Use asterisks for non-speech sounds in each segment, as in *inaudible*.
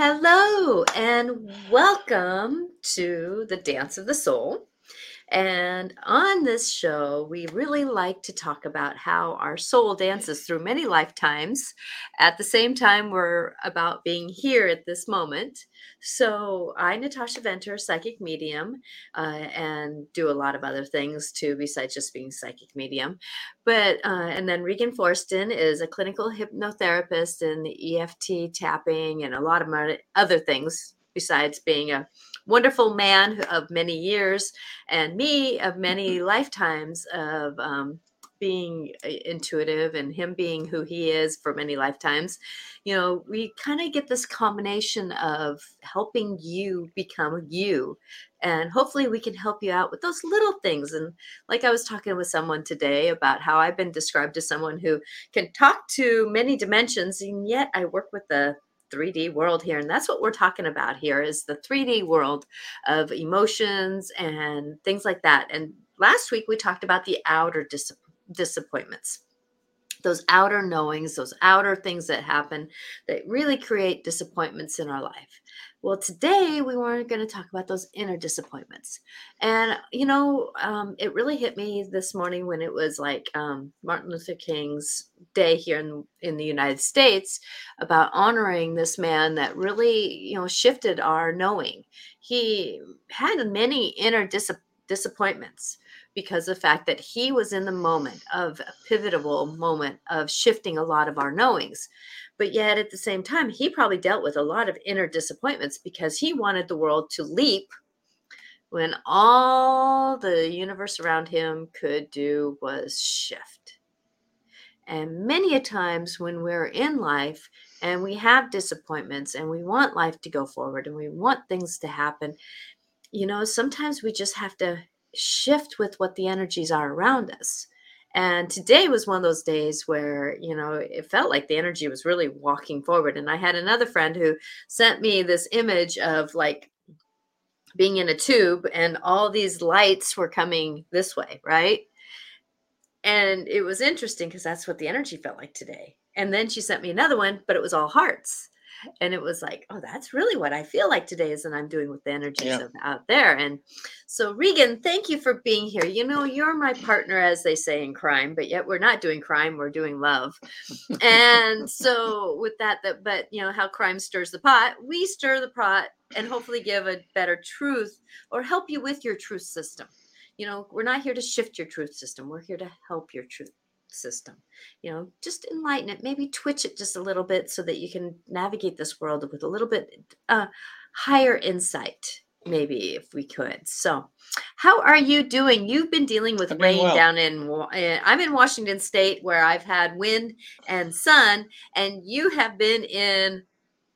Hello and welcome to the Dance of the Soul. And on this show, we really like to talk about how our soul dances through many lifetimes. At the same time, we're about being here at this moment. So, I, Natasha Venter, psychic medium, uh, and do a lot of other things too, besides just being psychic medium. But, uh, and then Regan Forston is a clinical hypnotherapist and EFT tapping and a lot of other things besides being a wonderful man of many years and me of many lifetimes of um, being uh, intuitive and him being who he is for many lifetimes you know we kind of get this combination of helping you become you and hopefully we can help you out with those little things. And like i was talking with someone today about how i've been described as someone who can talk to many dimensions and yet i work with the 3D world here. And that's what we're talking about here is the 3D world of emotions and things like that. And last week we talked about the outer dis- disappointments. Those outer knowings, those outer things that happen that really create disappointments in our life. Well, today we weren't going to talk about those inner disappointments. And, you know, um, it really hit me this morning when it was like um, Martin Luther King's day here in, in the United States about honoring this man that really, you know, shifted our knowing. He had many inner dis- disappointments because of the fact that he was in the moment of a pivotal moment of shifting a lot of our knowings. But yet at the same time, he probably dealt with a lot of inner disappointments because he wanted the world to leap when all the universe around him could do was shift. And many a times when we're in life and we have disappointments and we want life to go forward and we want things to happen, you know, sometimes we just have to shift with what the energies are around us. And today was one of those days where, you know, it felt like the energy was really walking forward. And I had another friend who sent me this image of like being in a tube and all these lights were coming this way, right? And it was interesting because that's what the energy felt like today. And then she sent me another one, but it was all hearts and it was like oh that's really what i feel like today is that i'm doing with the energies yeah. of out there. And so regan thank you for being here. You know you're my partner as they say in crime but yet we're not doing crime we're doing love. And so with that that but you know how crime stirs the pot we stir the pot and hopefully give a better truth or help you with your truth system. You know we're not here to shift your truth system we're here to help your truth system. You know, just enlighten it, maybe twitch it just a little bit so that you can navigate this world with a little bit uh, higher insight, maybe if we could. So, how are you doing? You've been dealing with I'm rain well. down in. Uh, I'm in Washington State where I've had wind and sun, and you have been in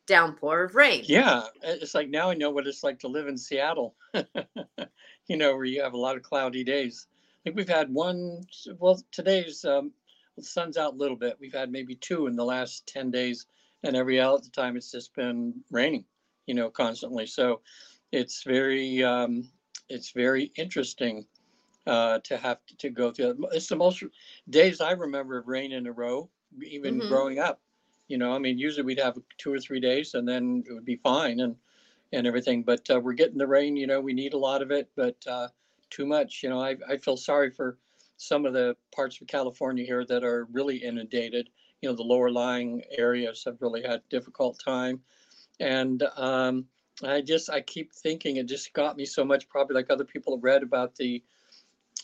downpour of rain. Yeah, it's like now I know what it's like to live in Seattle. *laughs* you know, where you have a lot of cloudy days think we've had one. Well, today's um, the sun's out a little bit. We've had maybe two in the last ten days, and every other time it's just been raining, you know, constantly. So it's very um, it's very interesting uh, to have to, to go through. It's the most days I remember of rain in a row, even mm-hmm. growing up. You know, I mean, usually we'd have two or three days, and then it would be fine and and everything. But uh, we're getting the rain. You know, we need a lot of it, but uh, too much. You know, I, I feel sorry for some of the parts of California here that are really inundated. You know, the lower lying areas have really had difficult time. And um, I just, I keep thinking it just got me so much, probably like other people have read about the,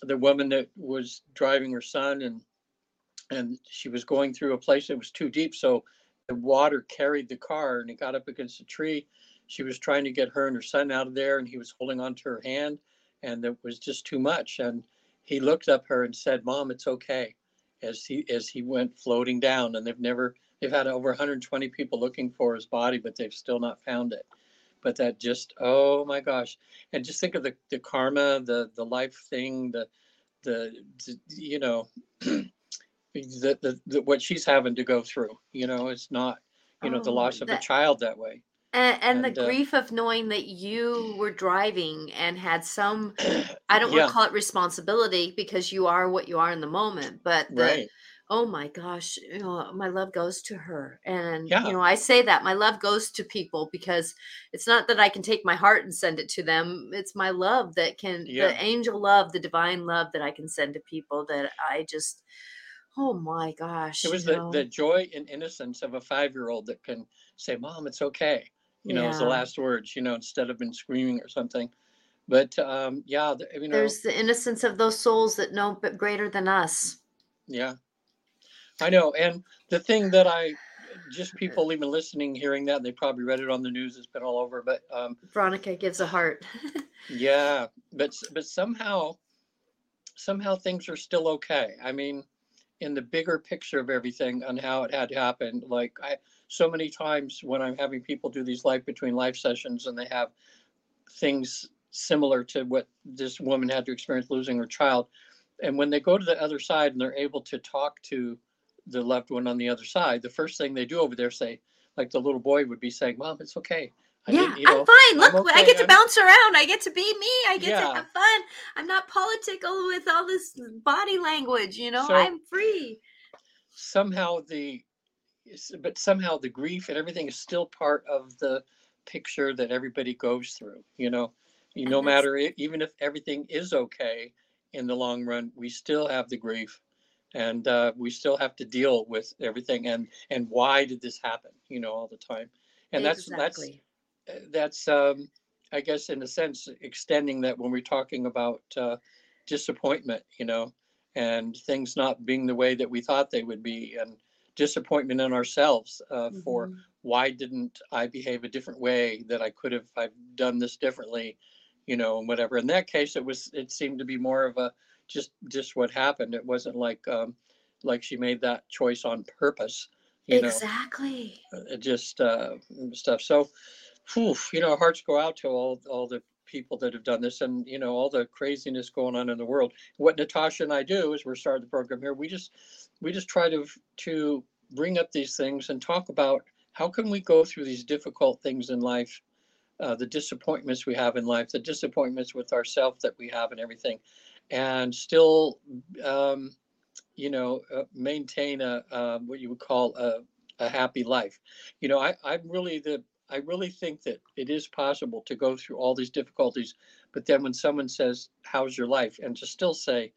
the woman that was driving her son and, and she was going through a place that was too deep. So the water carried the car and it got up against a tree. She was trying to get her and her son out of there and he was holding onto her hand and it was just too much. And he looked up her and said, "Mom, it's okay." As he as he went floating down, and they've never they've had over 120 people looking for his body, but they've still not found it. But that just oh my gosh! And just think of the the karma, the the life thing, the the, the you know. *clears throat* the, the, the, what she's having to go through you know it's not you know the oh, loss of a child that way and, and the uh, grief of knowing that you were driving and had some, *clears throat* I don't want to call it responsibility because you are what you are in the moment, but the, right. Oh my gosh, you know, my love goes to her. And, Yeah. you know, I say that my love goes to people because it's not that I can take my heart and send it to them. It's my love that can, Yeah. the angel love, the divine love that I can send to people that I just, oh my gosh, It was the, know, the joy and innocence of a five year old that can say, Mom, it's okay. You know, it's the last words, you know, instead of been screaming or something. But um, yeah, the, you know, There's the innocence of those souls that know but greater than us. yeah, I know. And the thing that I just people even listening, hearing that, they probably read it on the news, it's been all over. But um, Veronica gives a heart. *laughs* yeah, but but somehow somehow things are still okay. I mean, in the bigger picture of everything on how it had happened, like I so many times when I'm having people do these life between life sessions and they have things similar to what this woman had to experience losing her child. And when they go to the other side and they're able to talk to the loved one on the other side, the first thing they do over there say, like the little boy would be saying, Mom, it's okay. I yeah, you I'm fine. I'm Look, I get to bounce around. I get to be me. I get Yeah. to have fun. I'm not political with all this body language. You know, So- I'm free. somehow the but somehow the grief and everything is still part of the picture that everybody goes through you know you no matter even if everything is okay in the long run we still have the grief and uh, we still have to deal with everything and and why did this happen you know all the time and that's exactly. that's that's um i guess in a sense extending that when we're talking about uh, disappointment you know and things not being the way that we thought they would be and disappointment in ourselves uh, for Mhm. why didn't i behave a different way that i could have i've done this differently you know and whatever in that case it was it seemed to be more of a just just what happened it wasn't like um like she made that choice on purpose you know exactly. uh, just uh, stuff. So, whew, you know, hearts go out to all all the people that have done this, and you know, all the craziness going on in the world. What Natasha and I do is we're starting the program here. We just we just try to to bring up these things and talk about how can we go through these difficult things in life, uh, the disappointments we have in life, the disappointments with ourselves that we have, and everything, and still. Um, you know, uh, maintain a uh, what you would call a, a happy life. You know, I, I'm really the I really think that it is possible to go through all these difficulties, but then when someone says, "How's your life?" and to still say,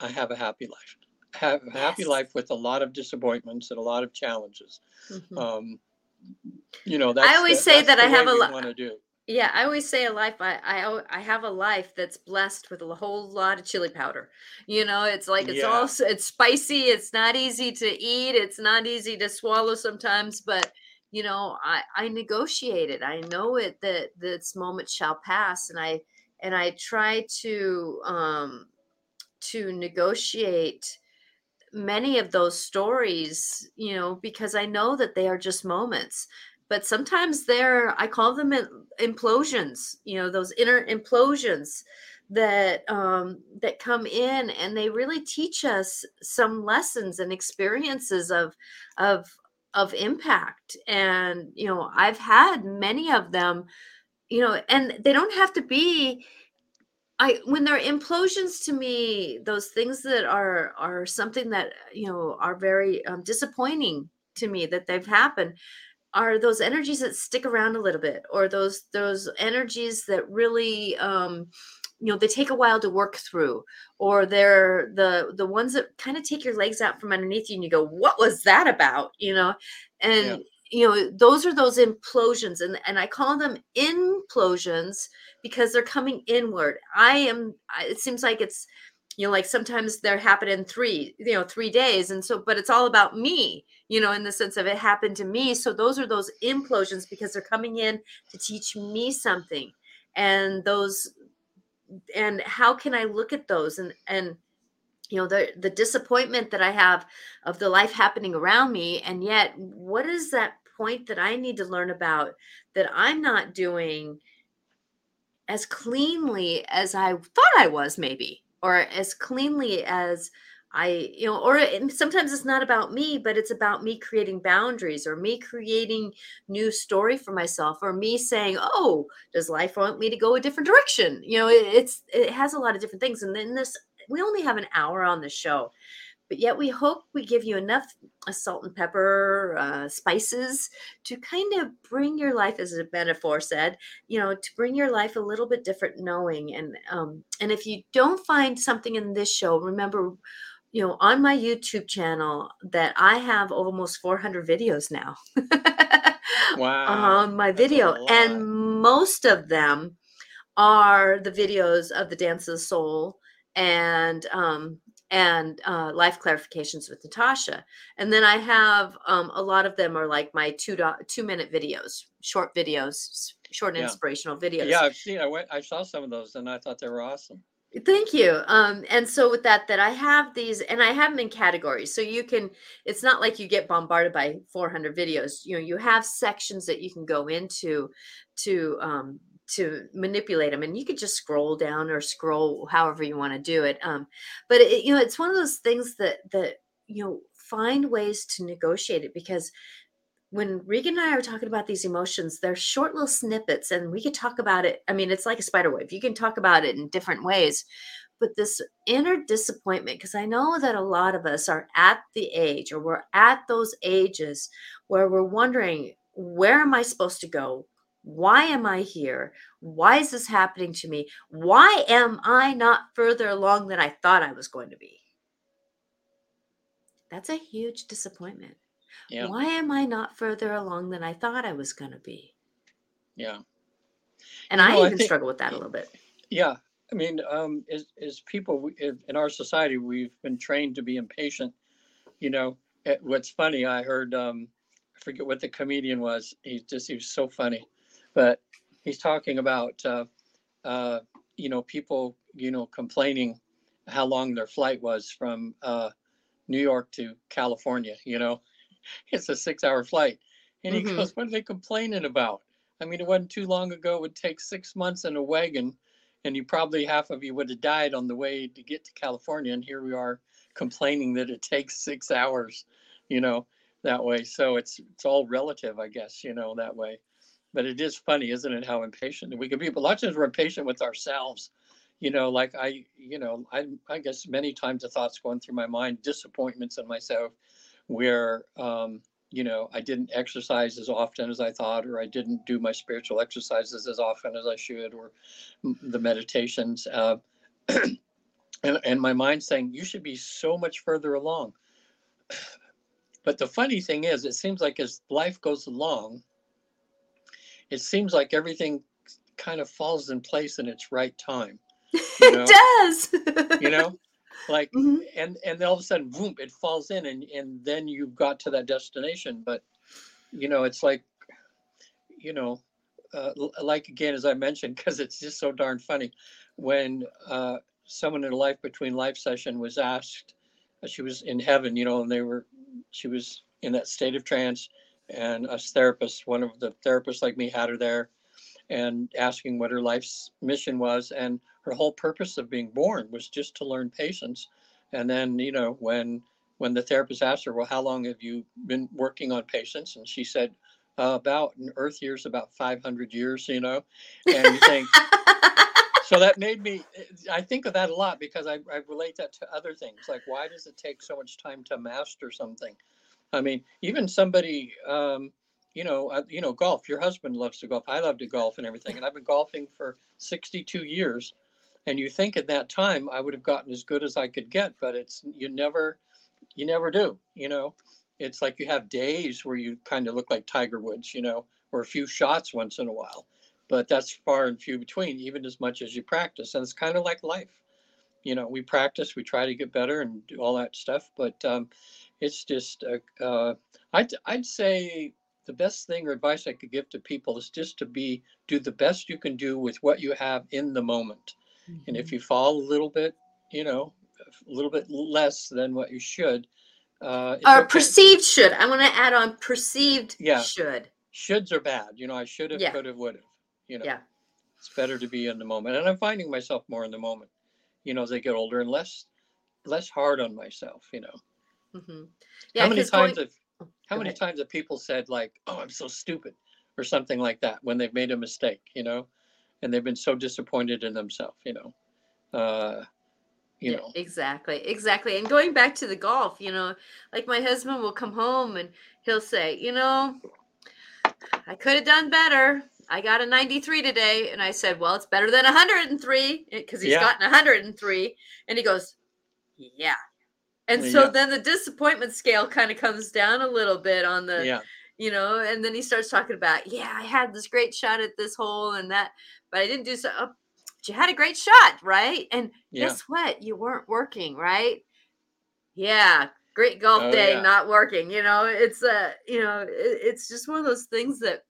"I have a happy life," have a happy Yes. life with a lot of disappointments and a lot of challenges. Mhm. Um, you know, that's I always the- say that I have a lot to do. Yeah, I always say a life. I, I I have a life that's blessed with a whole lot of chili powder. You know, it's like it's all Yeah. s- it's spicy. It's not easy to eat. It's not easy to swallow sometimes. But you know, I I negotiate it. I know it that this moment shall pass, and I and I try to um to negotiate many of those stories, you know, because I know that they are just moments. But sometimes they're, I call them implosions, you know, those inner implosions that um that come in and they really teach us some lessons and experiences of of of impact and you know i've had many of them you know and they don't have to be I when they're implosions to me, those things that are are something that you know are very um, disappointing to me that they've happened are those energies that stick around a little bit, or those those energies that really um, you know they take a while to work through, or they're the the ones that kind of take your legs out from underneath you, and you go, "What was that about?" You know, and Yeah. you know those are those implosions, and and I call them implosions because they're coming inward. I am I- it seems like it's you know like sometimes they're happening in three you know 3 days and so but it's all about me you know in the sense of it happened to me so those are those implosions because they're coming in to teach me something and those and how can I look at those? And and you know the the disappointment that I have of the life happening around me and yet what is that point that I need to learn about that I'm not doing as cleanly as I thought I was, maybe, or as cleanly as I, you know, or it, sometimes it's not about me, but it's about me creating boundaries or me creating new story for myself or me saying, "Oh, does life want me to go a different direction?" You know, it, it's it has a lot of different things. And then this, we only have an hour on the show, but yet we hope we give you enough salt and pepper, uh, spices to kind of bring your life, as a metaphor said, you know, to bring your life a little bit different, knowing. And um, and if you don't find something in this show, remember you know, on my YouTube channel that I have almost 400 videos now. *laughs* Wow. on my video. And most of them are the videos of the Dance of the Soul and um and uh, life clarifications with Natasha. And then I have um, a lot of them are like my two dot two minute videos, short videos, short Yeah. inspirational videos. Yeah, I've seen. I went. I saw some of those, and I thought they were awesome. Thank you. Um, and so with that, that I have these, and I have them in categories, so you can. It's not like you get bombarded by 400 videos. You know, you have sections that you can go into to um, to manipulate them, and you could just scroll down or scroll however you want to do it. Um, but it, you know, it's one of those things that that you know find ways to negotiate it because when Regan and I are talking about these emotions, they're short little snippets, and we could talk about it. I mean, it's like a spider web. You can talk about it in different ways. But this inner disappointment, because I know that a lot of us are at the age or we're at those ages where we're wondering, where am I supposed to go? Why am I here? Why is this happening to me? Why am I not further along than I thought I was going to be? That's a huge disappointment. Yeah, Why am I not further along than I thought I was going to be? yeah, And You I know, I even think- struggle with that a little bit. yeah. I mean, um, as as people in in our society, we've been trained to be impatient. You know, Eh, what's funny? I heard. Um, I forget what the comedian was. He just he was so funny, but he's talking about uh, uh, you know people you know complaining how long their flight was from uh, New York to California. You know, *laughs* it's a six-hour flight, and he Mhm. goes, "What are they complaining about?" I mean, it wasn't too long ago. It would take six months in a wagon, and you probably half of you would have died on the way to get to California. And here we are complaining that it takes six hours, you know, that way. So it's it's all relative, I guess, you know, that way. But it is funny, isn't it, how impatient we can be? But a lot of times we're impatient with ourselves. You know, like I, you know, I I guess many times the thoughts going through my mind, disappointments in myself, where um, you know, I didn't exercise as often as I thought, or I didn't do my spiritual exercises as often as I should, or the meditations. Uh, *clears throat* and, and my mind saying, you should be so much further along. *clears throat* But the funny thing is, it seems like as life goes along, it seems like everything kind of falls in place in its right time. You *laughs* know, it does. you know? *laughs* like Mhm. and and then all of a sudden boom it falls in and and then you've got to that destination but you know it's like you know uh, like again as i mentioned because it's just so darn funny when uh someone in a life between life session was asked uh, she was in heaven you know and they were she was in that state of trance and us therapists one of the therapists like me had her there and asking what her life's mission was and her whole purpose of being born was just to learn patience. And then you know when when the therapist asked her well how long have you been working on patience? And she said uh, about in earth years about 500 years you know? And you think *laughs* so that made me i think of that a lot because I, I relate that to other things. Like why does it take so much time to master something? I mean even somebody um, you know uh, you know golf your husband loves to golf. I love to golf and everything. And i've been golfing for 62 years and you think at that time i would have gotten as good as i could get but it's you never you never do you know? It's like you have days where you kind of look like tiger woods you know or a few shots once in a while but that's far and few between even as much as you practice and it's kind of like life. You know we practice we try to get better and do all that stuff but um, it's just uh, uh, I'd, I'd say the best thing or advice i could give to people is just to be do the best you can do with what you have in the moment and if you fall a little bit you know a little bit less than what you should uh, or perceived should. I want to add on perceived Yeah. should. shoulds are bad you know i should have Yeah. could have would have you know Yeah. it's better to be in the moment and i'm finding myself more in the moment you know as i get older and less less hard on myself you know hmm how many 'cause going- times have Oh, how go many ahead. times have people said like oh i'm so stupid or something like that when they've made a mistake you know and they've been so disappointed in themselves you know uh you Yeah, know. exactly, exactly. And going back to the golf, you know, like my husband will come home and he'll say, you know, I could have done better. I got a 93 today. And I said, well, it's better than 103 because he's Yeah. gotten 103. And he goes, yeah. And Yeah. so then the disappointment scale kind of comes down a little bit on the, Yeah. You know, and then he starts talking about, yeah, I had this great shot at this hole and that, but I didn't do so. Oh, but you had a great shot, right? And Yeah. guess what? You weren't working, right? Yeah, great golf Oh, day, yeah. not working. You know, it's uh, you know, it, it's just one of those things that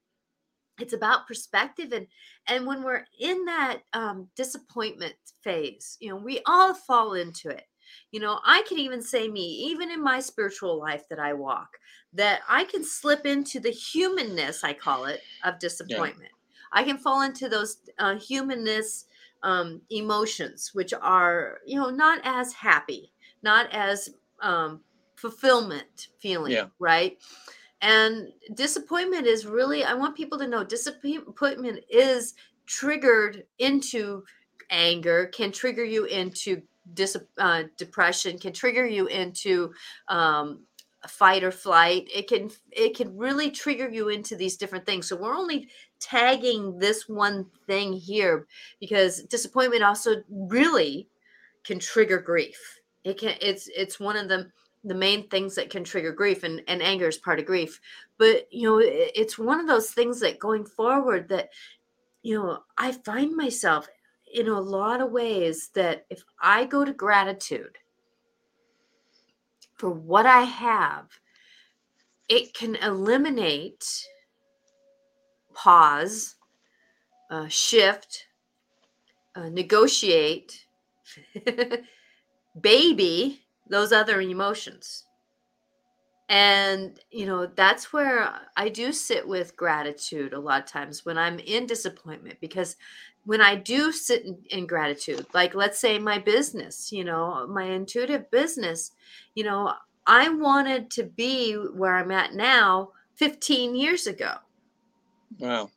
it's about perspective and and when we're in that um disappointment phase, you know, we all fall into it. You know, I can even say me, even in my spiritual life that I walk, that I can slip into the humanness, I call it, of disappointment. I can fall into those uh, humanness um, emotions, which are, you know, not as happy, not as um, fulfillment feeling, Yeah. right? And disappointment is really, I want people to know disappointment is triggered into anger, can trigger you into dis- uh, depression, can trigger you into um, fight or flight. It can it can really trigger you into these different things. So we're only tagging this one thing here because disappointment also really can trigger grief. It can it's it's one of the the main things that can trigger grief and, and anger is part of grief. But you know, it, it's one of those things that going forward that you know, I find myself in a lot of ways that if I go to gratitude for what I have, it can eliminate pause, uh, shift, uh, negotiate, *laughs* baby those other emotions. And, you know, that's where I do sit with gratitude a lot of times when I'm in disappointment because when I do sit in, in gratitude, like let's say my business, you know, my intuitive business, you know, I wanted to be where I'm at now 15 years ago. Wow.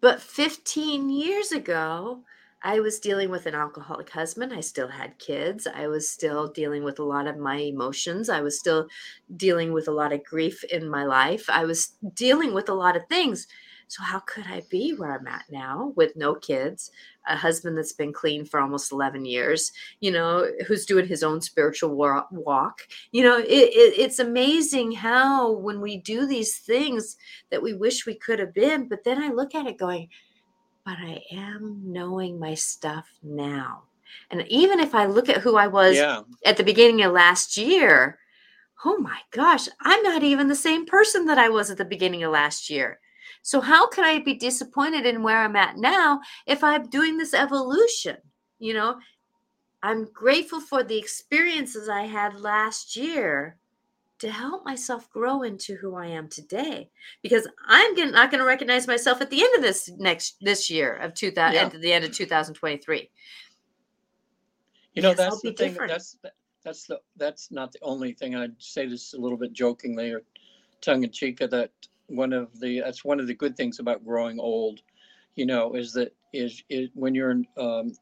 But 15 years ago, I was dealing with an alcoholic husband. I still had kids. I was still dealing with a lot of my emotions. I was still dealing with a lot of grief in my life. I was dealing with a lot of things. So, how could I be where I'm at now with no kids, a husband that's been clean for almost 11 years, you know, who's doing his own spiritual walk? You know, it, it, it's amazing how when we do these things that we wish we could have been, but then I look at it going, but I am knowing my stuff now. And even if I look at who I was Yeah. at the beginning of last year, oh my gosh, I'm not even the same person that I was at the beginning of last year. So, how can I be disappointed in where I'm at now if I'm doing this evolution? You know, I'm grateful for the experiences I had last year to help myself grow into who I am today because I'm gonna, not going to recognize myself at the end of this next this year of 2000 Yeah. at the end of 2023. You know, that's the thing. different. That's that's the that's not the only thing. I'd say this a little bit jokingly or tongue in cheek. That one of the that's one of the good things about growing old. You know, is that is is when you're um,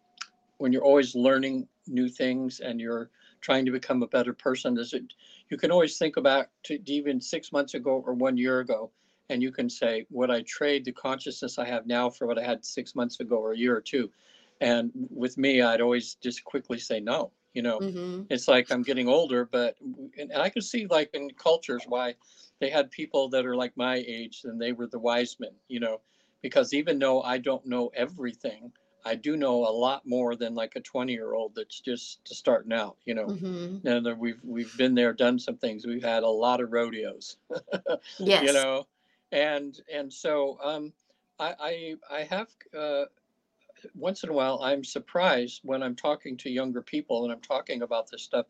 when you're always learning new things and you're trying to become a better person. Is it you can always think about to even six months ago or one year ago, and you can say, would I trade the consciousness I have now for what I had six months ago or a year or two? And with me, I'd always just quickly say no. You know, Mm-hmm. it's like I'm getting older, but and I can see like in cultures why they had people that are like my age and they were the wise men. You know, because even though I don't know everything, I do know a lot more than like a 20 year old that's just starting out. You know. Mm-hmm. That we've we've been there, done some things. We've had a lot of rodeos, *laughs* Yes. you know, and and so um, I I I have uh, once in a while I'm surprised when I'm talking to younger people and I'm talking about this stuff,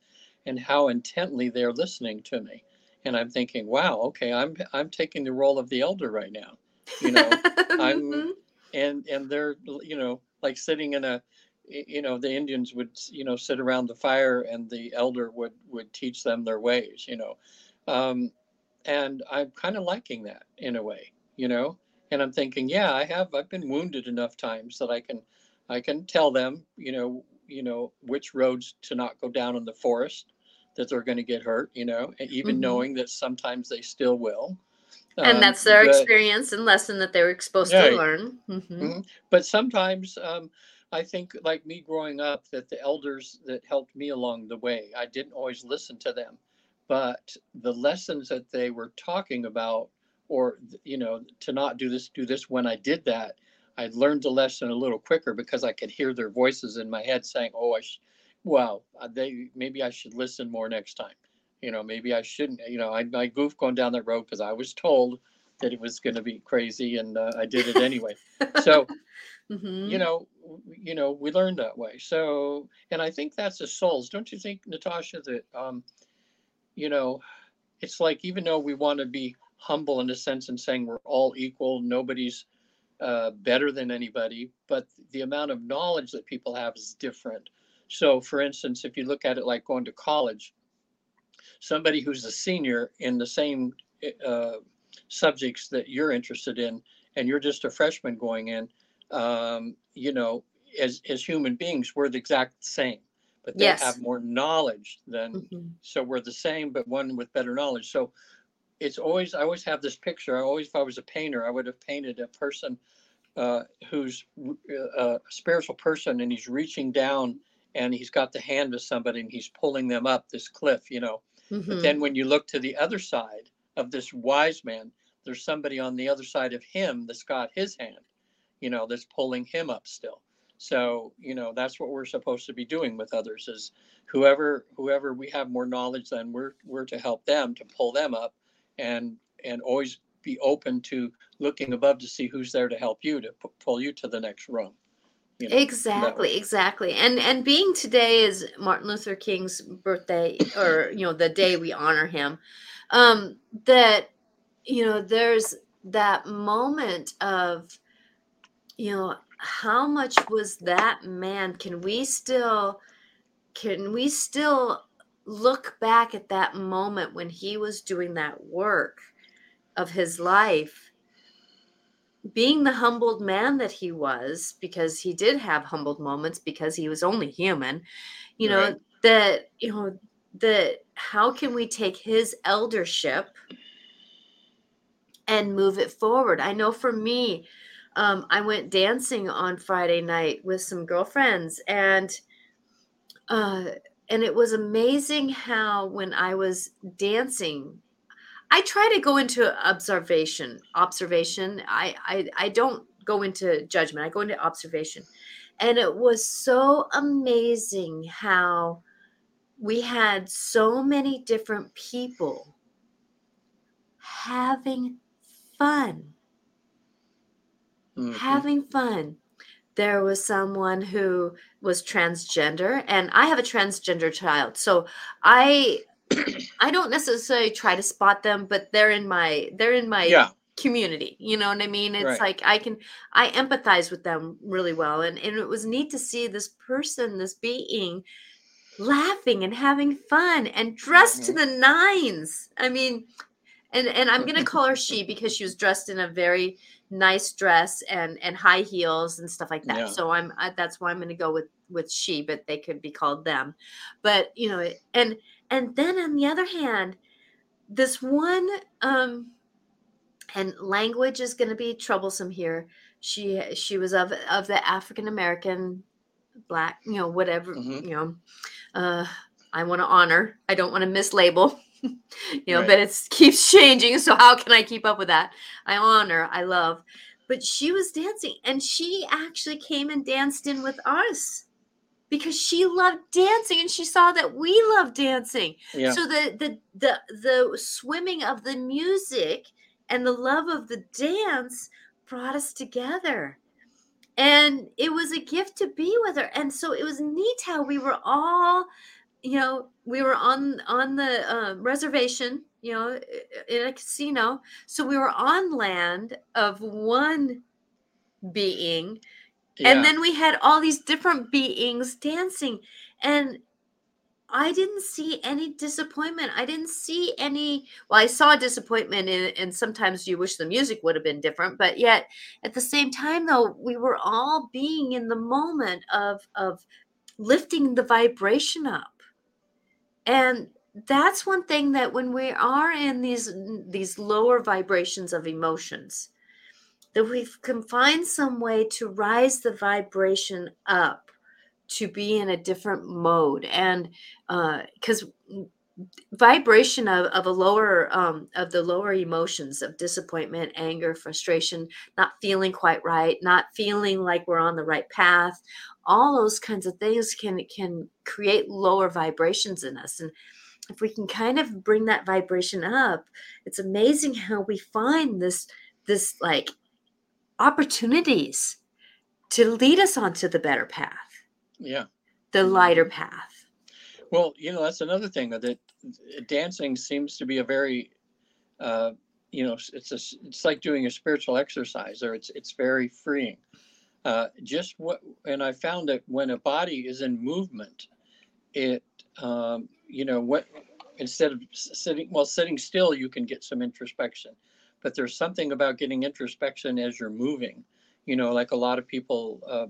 and how intently they're listening to me, and I'm thinking, wow, okay, I'm I'm taking the role of the elder right now, you know, *laughs* Mhm. and and they're you know like sitting in a you know the indians would you know sit around the fire and the elder would would teach them their ways you know? Um and i'm kind of liking that in a way you know? And i'm thinking yeah i have i've been wounded enough times that i can i can tell them you know you know, which roads to not go down in the forest that they're going to get hurt, you know, and even Mhm. knowing that sometimes they still will. and Um, that's their but- experience and lesson that they were exposed Yeah. to learn. Mhm. Mhm. But sometimes um, I think, like me growing up, that the elders that helped me along the way, I didn't always listen to them, but the lessons that they were talking about, or you know, to not do this, do this. When I did that, I learned the lesson a little quicker because I could hear their voices in my head saying, "Oh, I, sh- wow, uh, they maybe I should listen more next time." You know, maybe I shouldn't. You know, I, I goofed going down that road because I was told that it was going to be crazy, and uh, I did it anyway. *laughs* so Mhm. you know you know we learn that way so and i think that's the souls don't you think natasha that um you know it's like even though we want to be humble in a sense and saying we're all equal nobody's uh, better than anybody but the amount of knowledge that people have is different so for instance if you look at it like going to college somebody who's a senior in the same uh, subjects that you're interested in and you're just a freshman going in um, you know, as as human beings, we're the exact same, but they Yes. have more knowledge than Mhm. so we're the same, but one with better knowledge. So it's always I always have this picture. I always, if I was a painter, I would have painted a person uh, who's uh, a spiritual person, and he's reaching down, and he's got the hand of somebody, and he's pulling them up this cliff, you know. But Mhm. then when you look to the other side of this wise man, there's somebody on the other side of him that's got his hand, you know, that's pulling him up still. So, you know, that's what we're supposed to be doing with others is whoever whoever we have more knowledge than we're we're to help them to pull them up and and always be open to looking above to see who's there to help you to pu- pull you to the next rung. You know. Exactly, exactly. And and being today is Martin Luther King's birthday or you know the day we honor him um that you know there's that moment of you know how much was that man can we still can we still look back at that moment when he was doing that work of his life being the humbled man that he was because he did have humbled moments because he was only human you know Right. that you know that how can we take his eldership and move it forward i know for me um, i went dancing on friday night with some girlfriends and uh, and it was amazing how when i was dancing I try to go into observation. Observation. I, I I don't go into judgment. I go into observation. And it was so amazing how we had so many different people having fun. Mhm. Having fun. There was someone who was transgender and I have a transgender child. So I I don't necessarily try to spot them, but they're in my they're in my yeah, community. You know what I mean? It's Right. like I can I empathize with them really well. And and it was neat to see this person, this being laughing and having fun and dressed to Mhm. the nines. I mean, and and I'm gonna call her she *laughs* because she was dressed in a very nice dress and and high heels and stuff like that. Yeah. So I'm I, that's why I'm gonna go with with she, but they could be called them. But you know, and and then on the other hand, this one um and language is going to be troublesome here. She she was of of the African American black, you know, whatever, Mhm. you know. Uh I want to honor. I don't want to mislabel. *laughs* you know, Right. but it keeps changing, so how can I keep up with that? I honor, I love. But she was dancing and she actually came and danced in with us because she loved dancing and she saw that we love dancing. yeah, So the the the the swimming of the music and the love of the dance brought us together. And it was a gift to be with her. And so it was neat how we were all, you know, we were on on the uh, reservation, you know, in a casino. So we were on land of one being yeah. and then we had all these different beings dancing and i didn't see any disappointment i didn't see any well i saw disappointment in and sometimes you wish the music would have been different but yet at the same time though we were all being in the moment of of lifting the vibration up. And that's one thing that when we are in these these lower vibrations of emotions that we can find some way to rise the vibration up to be in a different mode. And because uh, vibration of, of a lower um, of the lower emotions of disappointment anger frustration not feeling quite right not feeling like we're on the right path all those kinds of things can can create lower vibrations in us. And if we can kind of bring that vibration up it's amazing how we find this this like opportunities to lead us onto the better path. Yeah. The lighter path. Well you know that's another thing that dancing seems to be a very uh, you know it's a, it's like doing a spiritual exercise or it's it's very freeing. Uh, just what and i found that when a body is in movement it um, you know what instead of sitting well sitting still you can get some introspection but there's something about getting introspection as you're moving. You know like a lot of people uh,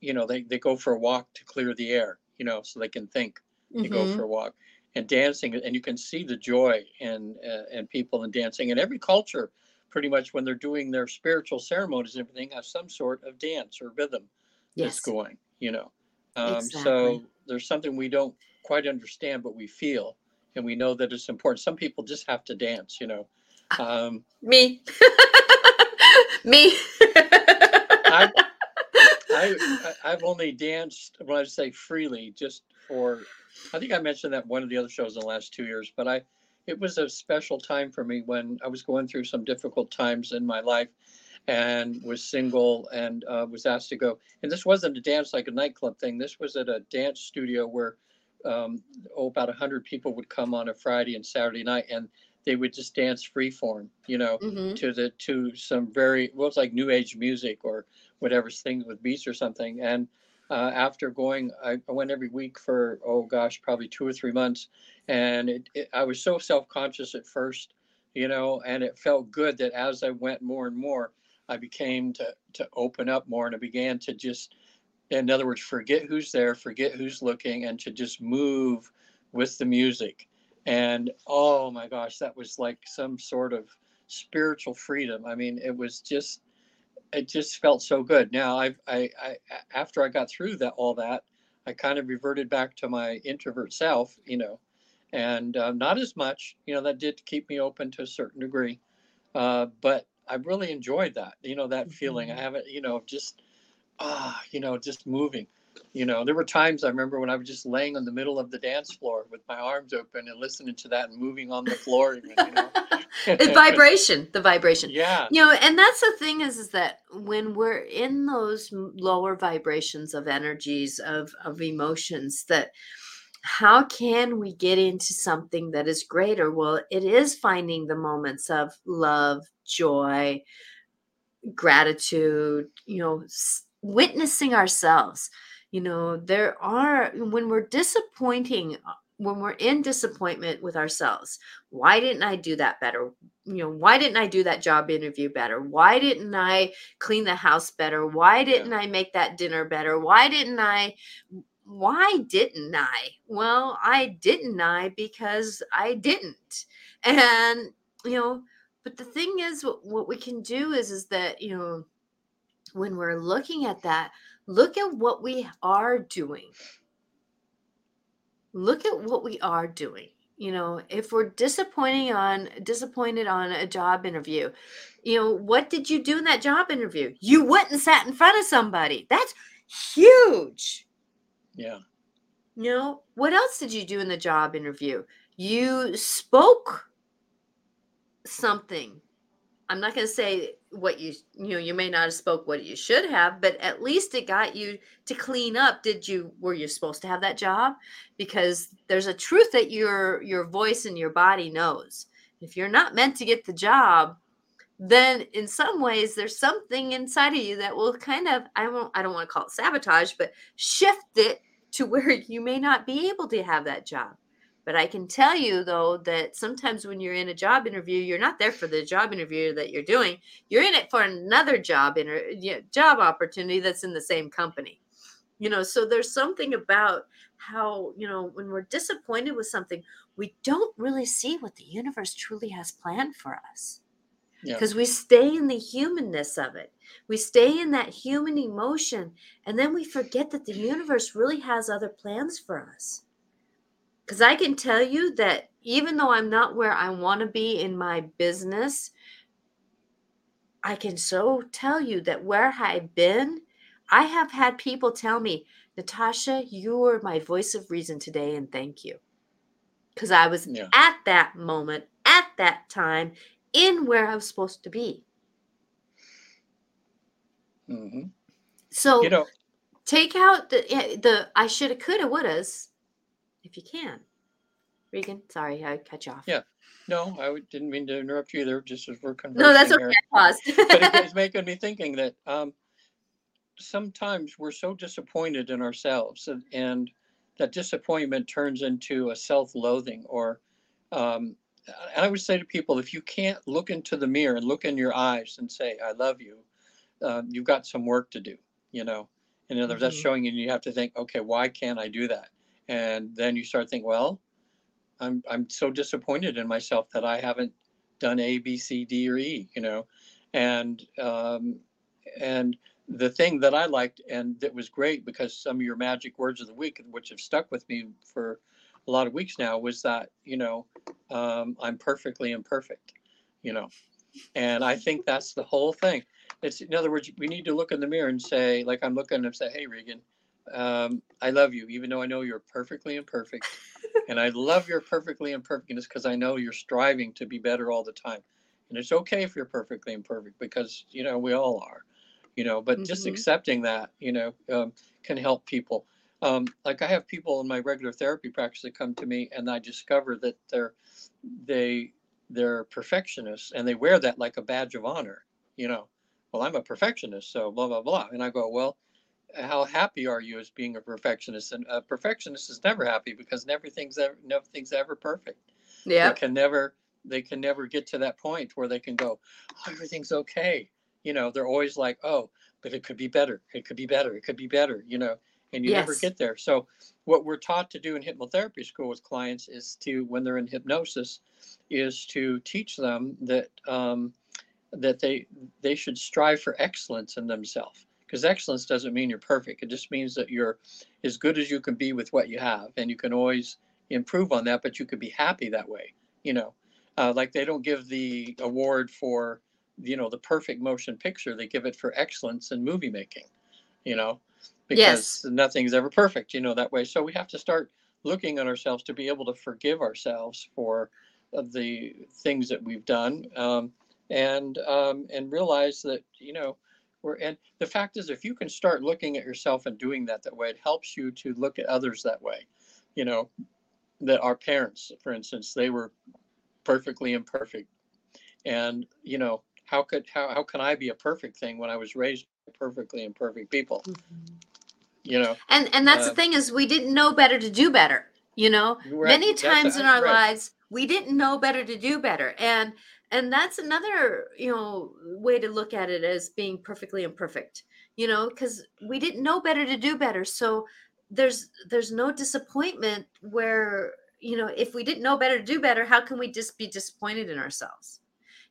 you know they, they go for a walk to clear the air you know so they can think. They mm-hmm. go for a walk. And dancing and you can see the joy and uh, in people in dancing. And every culture pretty much when they're doing their spiritual ceremonies and everything has some sort of dance or rhythm yes. that's going you know. Um, exactly. so there's something we don't quite understand but we feel and we know that it's important. Some people just have to dance you know um, me. *laughs* me. I, *laughs* I, I've only danced when I say freely, just for. I think I mentioned that one of the other shows in the last two years, but I, it was a special time for me when I was going through some difficult times in my life, and was single and uh, was asked to go. And this wasn't a dance like a nightclub thing. This was at a dance studio where, um, oh, about hundred people would come on a Friday and Saturday night, and they would just dance freeform, you know, mm-hmm. to the to some very well, it's like new age music or whatever things with beats or something. And uh, after going, I, I, went every week for oh gosh, probably two or three months, and it, it, I was so self conscious at first, you know, and it felt good that as I went more and more, I became to to open up more, and I began to just, in other words, forget who's there, forget who's looking, and to just move with the music and oh my gosh that was like some sort of spiritual freedom. I mean it was just it just felt so good. Now i i, I after i got through that all that i kind of reverted back to my introvert self you know and uh, not as much you know that did keep me open to a certain degree uh, but i really enjoyed that you know that mm-hmm. feeling. I haven't you know just ah you know just moving you know, there were times I remember when I was just laying on the middle of the dance floor with my arms open and listening to that and moving on the floor. Even, you know? *laughs* the vibration, the vibration. Yeah. You know, and that's the thing is, is that when we're in those lower vibrations of energies, of, of emotions, that how can we get into something that is greater? Well, it is finding the moments of love, joy, gratitude, you know, witnessing ourselves you know there are when we're disappointing uh, when we're in disappointment with ourselves why didn't i do that better? You know why didn't i do that job interview better? Why didn't i clean the house better? Why didn't yeah. i make that dinner better? Why didn't i why didn't i? Well i didn't i because i didn't. And you know but the thing is what, what we can do is is that you know when we're looking at that look at what we are doing. Look at what we are doing. You know, if we're disappointing on disappointed on a job interview, you know, what did you do in that job interview? You went and sat in front of somebody. That's huge. Yeah. You know, what else did you do in the job interview? You spoke something I'm not going to say what you you know you may not have spoke what you should have, but at least it got you to clean up. Did you were you supposed to have that job? Because there's a truth that your your voice and your body knows. If you're not meant to get the job, then in some ways there's something inside of you that will kind of I won't I don't want to call it sabotage, but shift it to where *laughs* you may not be able to have that job. But I can tell you though that sometimes when you're in a job interview, you're not there for the job interview that you're doing. You're in it for another job inter- job opportunity that's in the same company. You know, so there's something about how, you know, when we're disappointed with something, we don't really see what the universe truly has planned for us. Yeah. Because we stay in the humanness of it. We stay in that human emotion. And then we forget that the universe really has other plans for us. Because I can tell you that even though I'm not where I want to be in my business, I can so tell you that where I've been, I have had people tell me, Natasha, you were my voice of reason today, and thank you. Because I was Yeah. at that moment, at that time, in where I was supposed to be. hmm So You know, take out the eh, the I shoulda, coulda, wouldas, if you can. Regan, sorry, I cut you off. Yeah, no, I didn't mean to interrupt you there, just as we're conversing No, that's okay. here. I paused. But it- it's *laughs* making me thinking that um, sometimes we're so disappointed in ourselves and, and that disappointment turns into a self-loathing or um, and I would say to people, if you can't look into the mirror and look in your eyes and say, I love you, uh, you've got some work to do, you know. In other words, that's Mhm. showing you you have to think, okay, why can't I do that? And then you start thinking, well, I'm I'm so disappointed in myself that I haven't done A, B, C, D, or E, you know. And um, and the thing that I liked and that was great because some of your magic words of the week, which have stuck with me for a lot of weeks now, was that you know um, I'm perfectly imperfect, you know, and I think that's the whole thing. It's in other words, we need to look in the mirror and say, like I'm looking and say, hey Regan, um, I love you, even though I know you're perfectly imperfect, *laughs* and I love your perfectly imperfectness because I know you're striving to be better all the time, and it's okay if you're perfectly imperfect because you know we all are, you know. But just Mhm. accepting that, you know, um, can help people. Um, like I have people in my regular therapy practice that come to me, and I discover that they're they they're perfectionists, and they wear that like a badge of honor, you know. Well, I'm a perfectionist, so blah blah blah, and I go, well, how happy are you as being a perfectionist? And a perfectionist is never happy because everything's ever nothing's ever perfect. yeah. They can never they can never get to that point where they can go, oh, everything's okay. You know, they're always like, oh, but it could be better. It could be better. It could be better. You know, and you never get there. So what we're taught to do in hypnotherapy school with clients is to when they're in hypnosis, is to teach them that um, that they they should strive for excellence in themselves because excellence doesn't mean you're perfect. It just means that you're as good as you can be with what you have and you can always improve on that but you could be happy that way you know? Uh, like they don't give the award for you know the perfect motion picture. They give it for excellence in movie making you know? Because Yes. nothing's ever perfect you know that way. So we have to start looking at ourselves to be able to forgive ourselves for uh, the things that we've done um, and um, and realize that you know and the fact is if you can start looking at yourself and doing that that way it helps you to look at others that way you know that our parents for instance they were perfectly imperfect and you know how could how, how can i be a perfect thing when i was raised by perfectly imperfect people Mhm. you know And and that's Uh, the thing is we didn't know better to do better. You know, Right, many times in our right. lives we didn't know better to do better, and and that's another you know way to look at it as being perfectly imperfect. You know, because we didn't know better to do better, so there's there's no disappointment where you know if we didn't know better to do better, how can we just be disappointed in ourselves?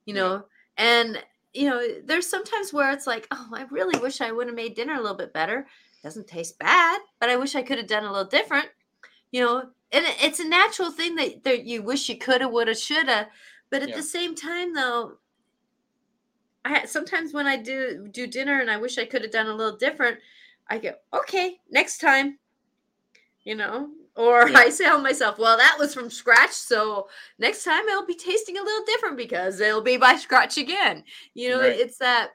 You Yeah. know, and you know there's sometimes where it's like, oh, I really wish I would have made dinner a little bit better it doesn't taste bad, but I wish I could have done a little different. You know, and it's a natural thing that, that you wish you coulda, woulda, shoulda. But at Yeah. the same time, though, I sometimes when I do do dinner and I wish I could have done a little different, I go, okay, next time. You know, or Yeah. I tell myself, well, that was from scratch, so next time it'll be tasting a little different because it'll be by scratch again. You know, Right. it's that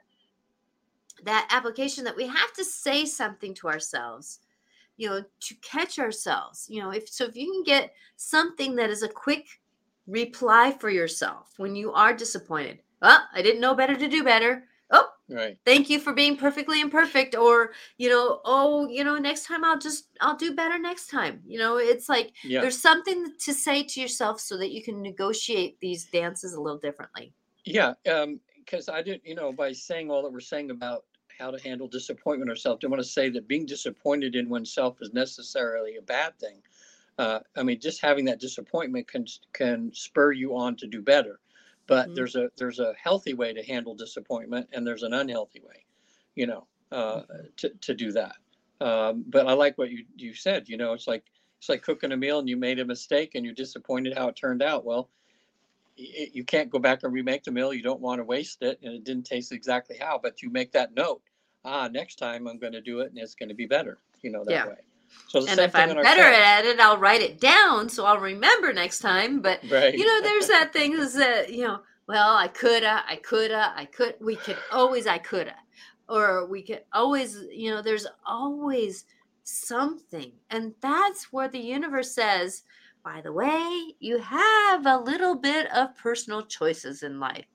that application that we have to say something to ourselves you know to catch ourselves you know if so if you can get something that is a quick reply for yourself when you are disappointed. Oh, i didn't know better to do better. Oh right. thank you for being perfectly imperfect or you know oh you know next time i'll just i'll do better next time. You know it's like yeah. there's something to say to yourself so that you can negotiate these dances a little differently. Yeah, um, because I didn't, you know, by saying all that we're saying about how to handle disappointment ourselves. I want to say that being disappointed in oneself is necessarily a bad thing. Uh, I mean, just having that disappointment can can spur you on to do better. But mm-hmm. there's a there's a healthy way to handle disappointment, and there's an unhealthy way, you know, uh, mm-hmm. to to do that. Um, but I like what you you said. You know, it's like it's like cooking a meal and you made a mistake and you're disappointed how it turned out. Well, it, you can't go back and remake the meal. You don't want to waste it, and it didn't taste exactly how. But you make that note. Ah, next time I'm going to do it, and it's going to be better. You know that yeah. way. So and if I'm better at it, I'll write it down so I'll remember next time. But right. you know, there's that thing is that you know, well, I coulda, I coulda, I could. We could always, I coulda, or we could always. You know, there's always something, and that's where the universe says, by the way, you have a little bit of personal choices in life.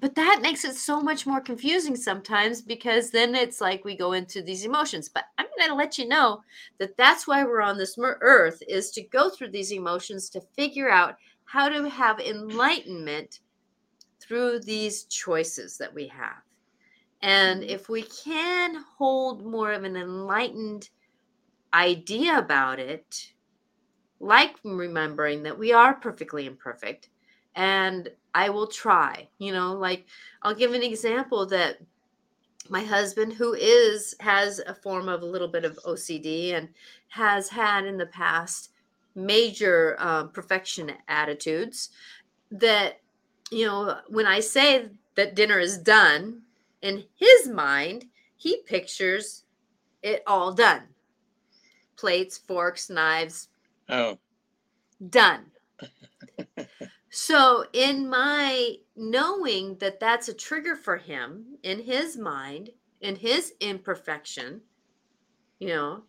But that makes it so much more confusing sometimes because then it's like we go into these emotions. But I'm going to let you know that that's why we're on this earth is to go through these emotions to figure out how to have enlightenment through these choices that we have. And mm-hmm. if we can hold more of an enlightened idea about it, like remembering that we are perfectly imperfect and I will try, you know, like I'll give an example that my husband who is has a form of a little bit of OCD and has had in the past major um, perfection attitudes that you know when I say that dinner is done in his mind he pictures it all done plates forks knives Oh. Done. *laughs* so, in my knowing that that's a trigger for him in his mind, in his imperfection, you know,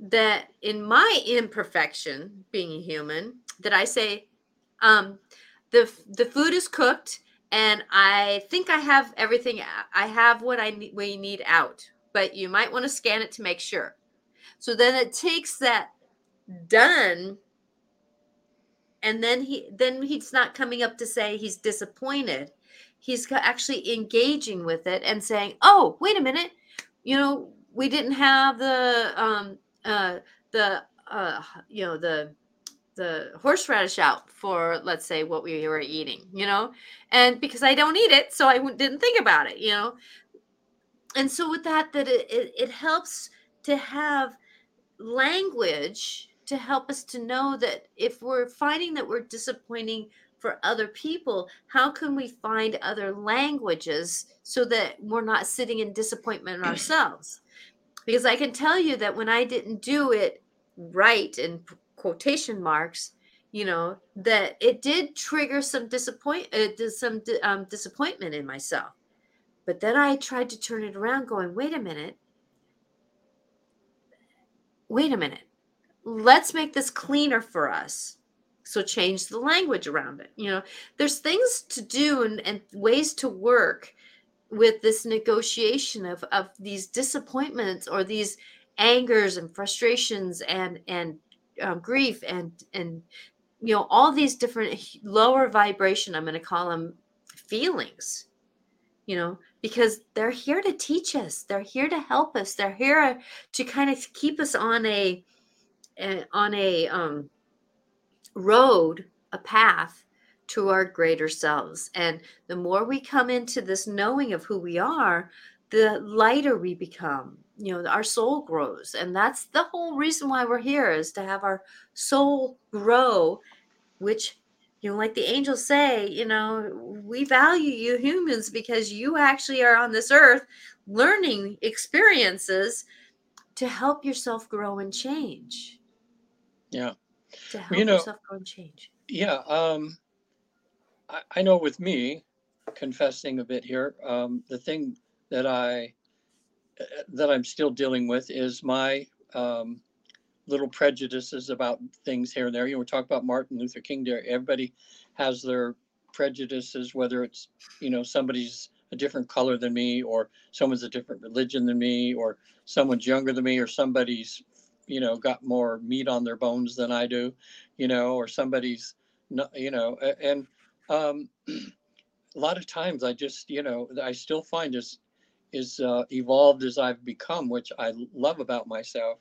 that in my imperfection, being a human, that I say, um, the the food is cooked, and I think I have everything. I have what I need, we need out, but you might want to scan it to make sure. So then it takes that done and then he then he's not coming up to say he's disappointed. He's actually engaging with it and saying oh wait a minute. You know we didn't have the um uh the uh you know the the horseradish out for let's say what we were eating you know? And because i don't eat it so i didn't think about it you know? And so with that that it, it, it helps to have language to help us to know that if we're finding that we're disappointing for other people, how can we find other languages so that we're not sitting in disappointment *clears throat* ourselves? Because I can tell you that when I didn't do it right in quotation marks, you know, that it did trigger some disappoint uh, some um, disappointment in myself. But then I tried to turn it around, going, wait a minute. Wait a minute let's make this cleaner for us. So change the language around it you know? There's things to do and, and ways to work with this negotiation of, of these disappointments or these angers and frustrations and and um, grief and and you know all these different lower vibration i'm going to call them feelings you know? Because they're here to teach us. They're here to help us. They're here to kind of keep us on a on a um, road, a path to our greater selves. And the more we come into this knowing of who we are, the lighter we become. You know, our soul grows. And that's the whole reason why we're here is to have our soul grow, which you know, like the angels say, you know, we value you humans because you actually are on this earth learning experiences to help yourself grow and change. Yeah. To help you know, yourself grow and change. Yeah. Um, I, I know with me, confessing a bit here, um, the thing that I that I'm still dealing with is my um, little prejudices about things here and there. You know, we talk about Martin Luther King Day. Everybody has their prejudices, whether it's you know somebody's a different color than me, or someone's a different religion than me, or someone's younger than me, or somebody's you know got more meat on their bones than I do, you know, or somebody's you know, and um, *clears throat* a lot of times I just you know I still find just is uh, evolved as I've become, which I love about myself.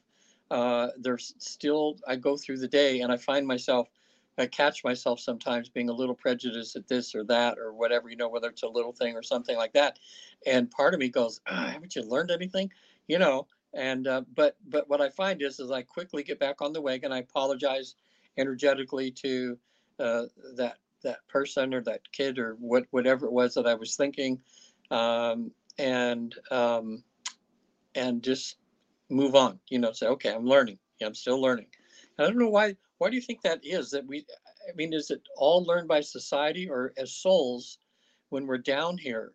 Uh, there's still I go through the day and I find myself I catch myself sometimes being a little prejudiced at this or that or whatever, you know, whether it's a little thing or something like that. And part of me goes, ah, haven't you learned anything? You know, and uh, but but what I find is is I quickly get back on the wagon. I apologize energetically to uh, that that person or that kid or what whatever it was that I was thinking, um, and um, and just move on. You know, say okay, I'm learning. Yeah, I'm still learning. I don't know why. Why do you think that is? That we, I mean, is it all learned by society or as souls when we're down here?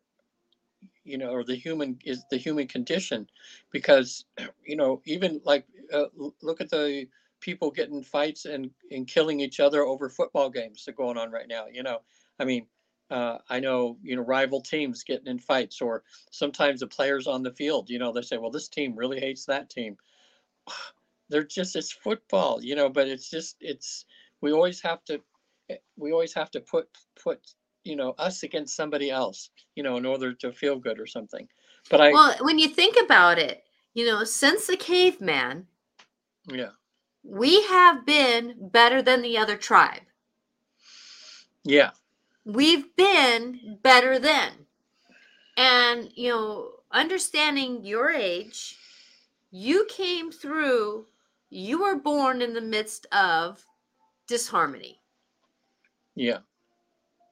You know, or the human is the human condition, because *clears throat* you know, even like uh, look at the people getting fights and, and killing each other over football games that are going on right now. You know, I mean, uh, I know, you know, rival teams getting in fights, or sometimes the players on the field, you know, they say, well, this team really hates that team. *sighs* They're just, it's football, you know, but it's just, it's, we always have to, eh, we always have to put, put, you know, us against somebody else, you know, in order to feel good or something. But I, well, when you think about it, you know, since the caveman, yeah, we have been better than the other tribe. Yeah. We've been better than. And, you know, understanding your age, you came through, you were born in the midst of disharmony. Yeah.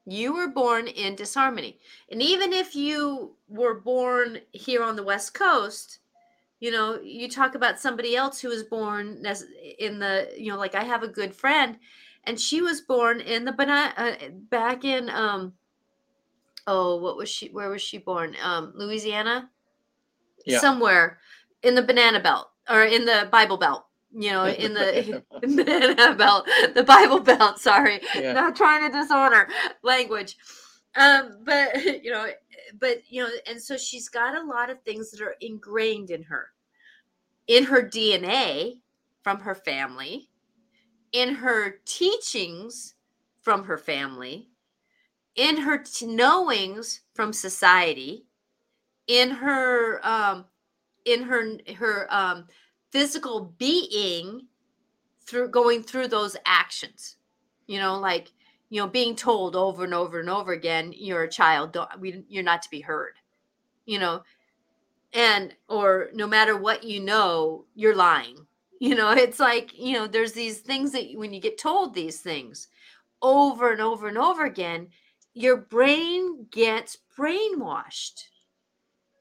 You were born in disharmony. And even if you were born here on the West Coast, you know you talk about somebody else who was born as in the you know like i have a good friend and she was born in the banana uh, back in um oh what was she where was she born um louisiana yeah. somewhere in the banana belt or in the bible belt you know in the *laughs* *laughs* banana belt the bible belt sorry. Yeah. not trying to dishonor language. Um but *laughs* you know but you know and so she's got a lot of things that are ingrained in her. In her DNA from her family, in her teachings from her family, in her t- knowings from society, in her um, in her her um, physical being through going through those actions. You know, like you know, being told over and over and over again, "You're a child. Don't, we, you're not to be heard." You know, and or no matter what you know you're lying you know *laughs* it's like you know there's these things that when you get told these things over and over and over again your brain gets brainwashed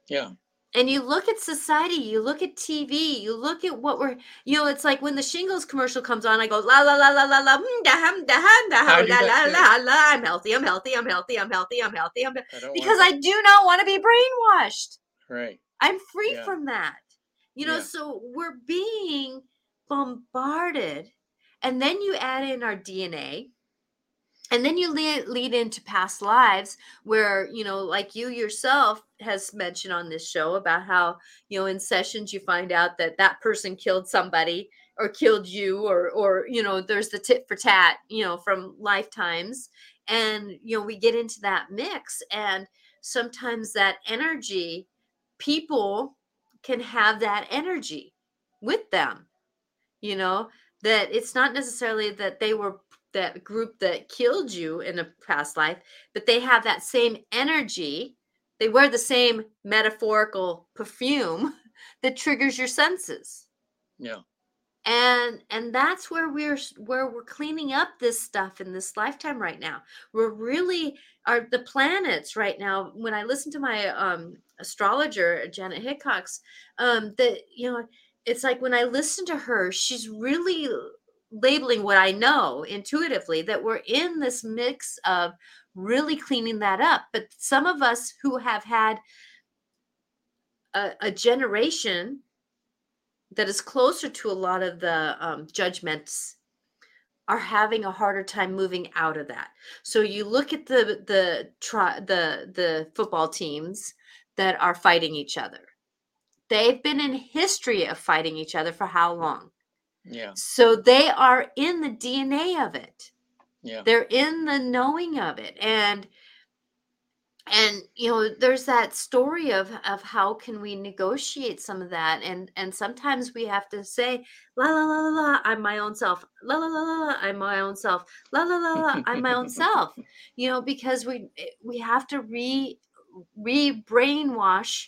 yeah and you look at society you look at tv you look at what we're you know it's like when the shingles commercial comes on i go la la la la la la mm, da da da la la la la i'm healthy i'm healthy i'm healthy i'm healthy i'm healthy i'm because i do not want to be brainwashed right I'm free yeah. from that. You know, yeah. so we're being bombarded. And then you add in our DNA. And then you lead, lead into past lives where, you know, like you yourself has mentioned on this show about how, you know, in sessions you find out that that person killed somebody or killed you or or you know there's the tit for tat you know from lifetimes. And you know we get into that mix and sometimes that energy people can have that energy with them you know that it's not necessarily that they were that group that killed you in a past life but they have that same energy. They wear the same metaphorical perfume *laughs* that triggers your senses. Yeah. And and that's where we're where we're cleaning up this stuff in this lifetime right now. We're really are the planets right now when i listen to my um astrologer janet hickox um that you know it's like when i listen to her she's really labeling what i know intuitively that we're in this mix of really cleaning that up but some of us who have had a, a generation that is closer to a lot of the um, judgments are having a harder time moving out of that. So you look at the the tri- the the football teams that are fighting each other. They've been in history of fighting each other for how long? Yeah. So they are in the DNA of it. Yeah. They're in the knowing of it and and you know there's that story of of how can we negotiate some of that and and sometimes we have to say la la la la la i'm my own self la la la la la i'm my own self la la la la i'm my own self *laughs* you know because we we have to re re brainwash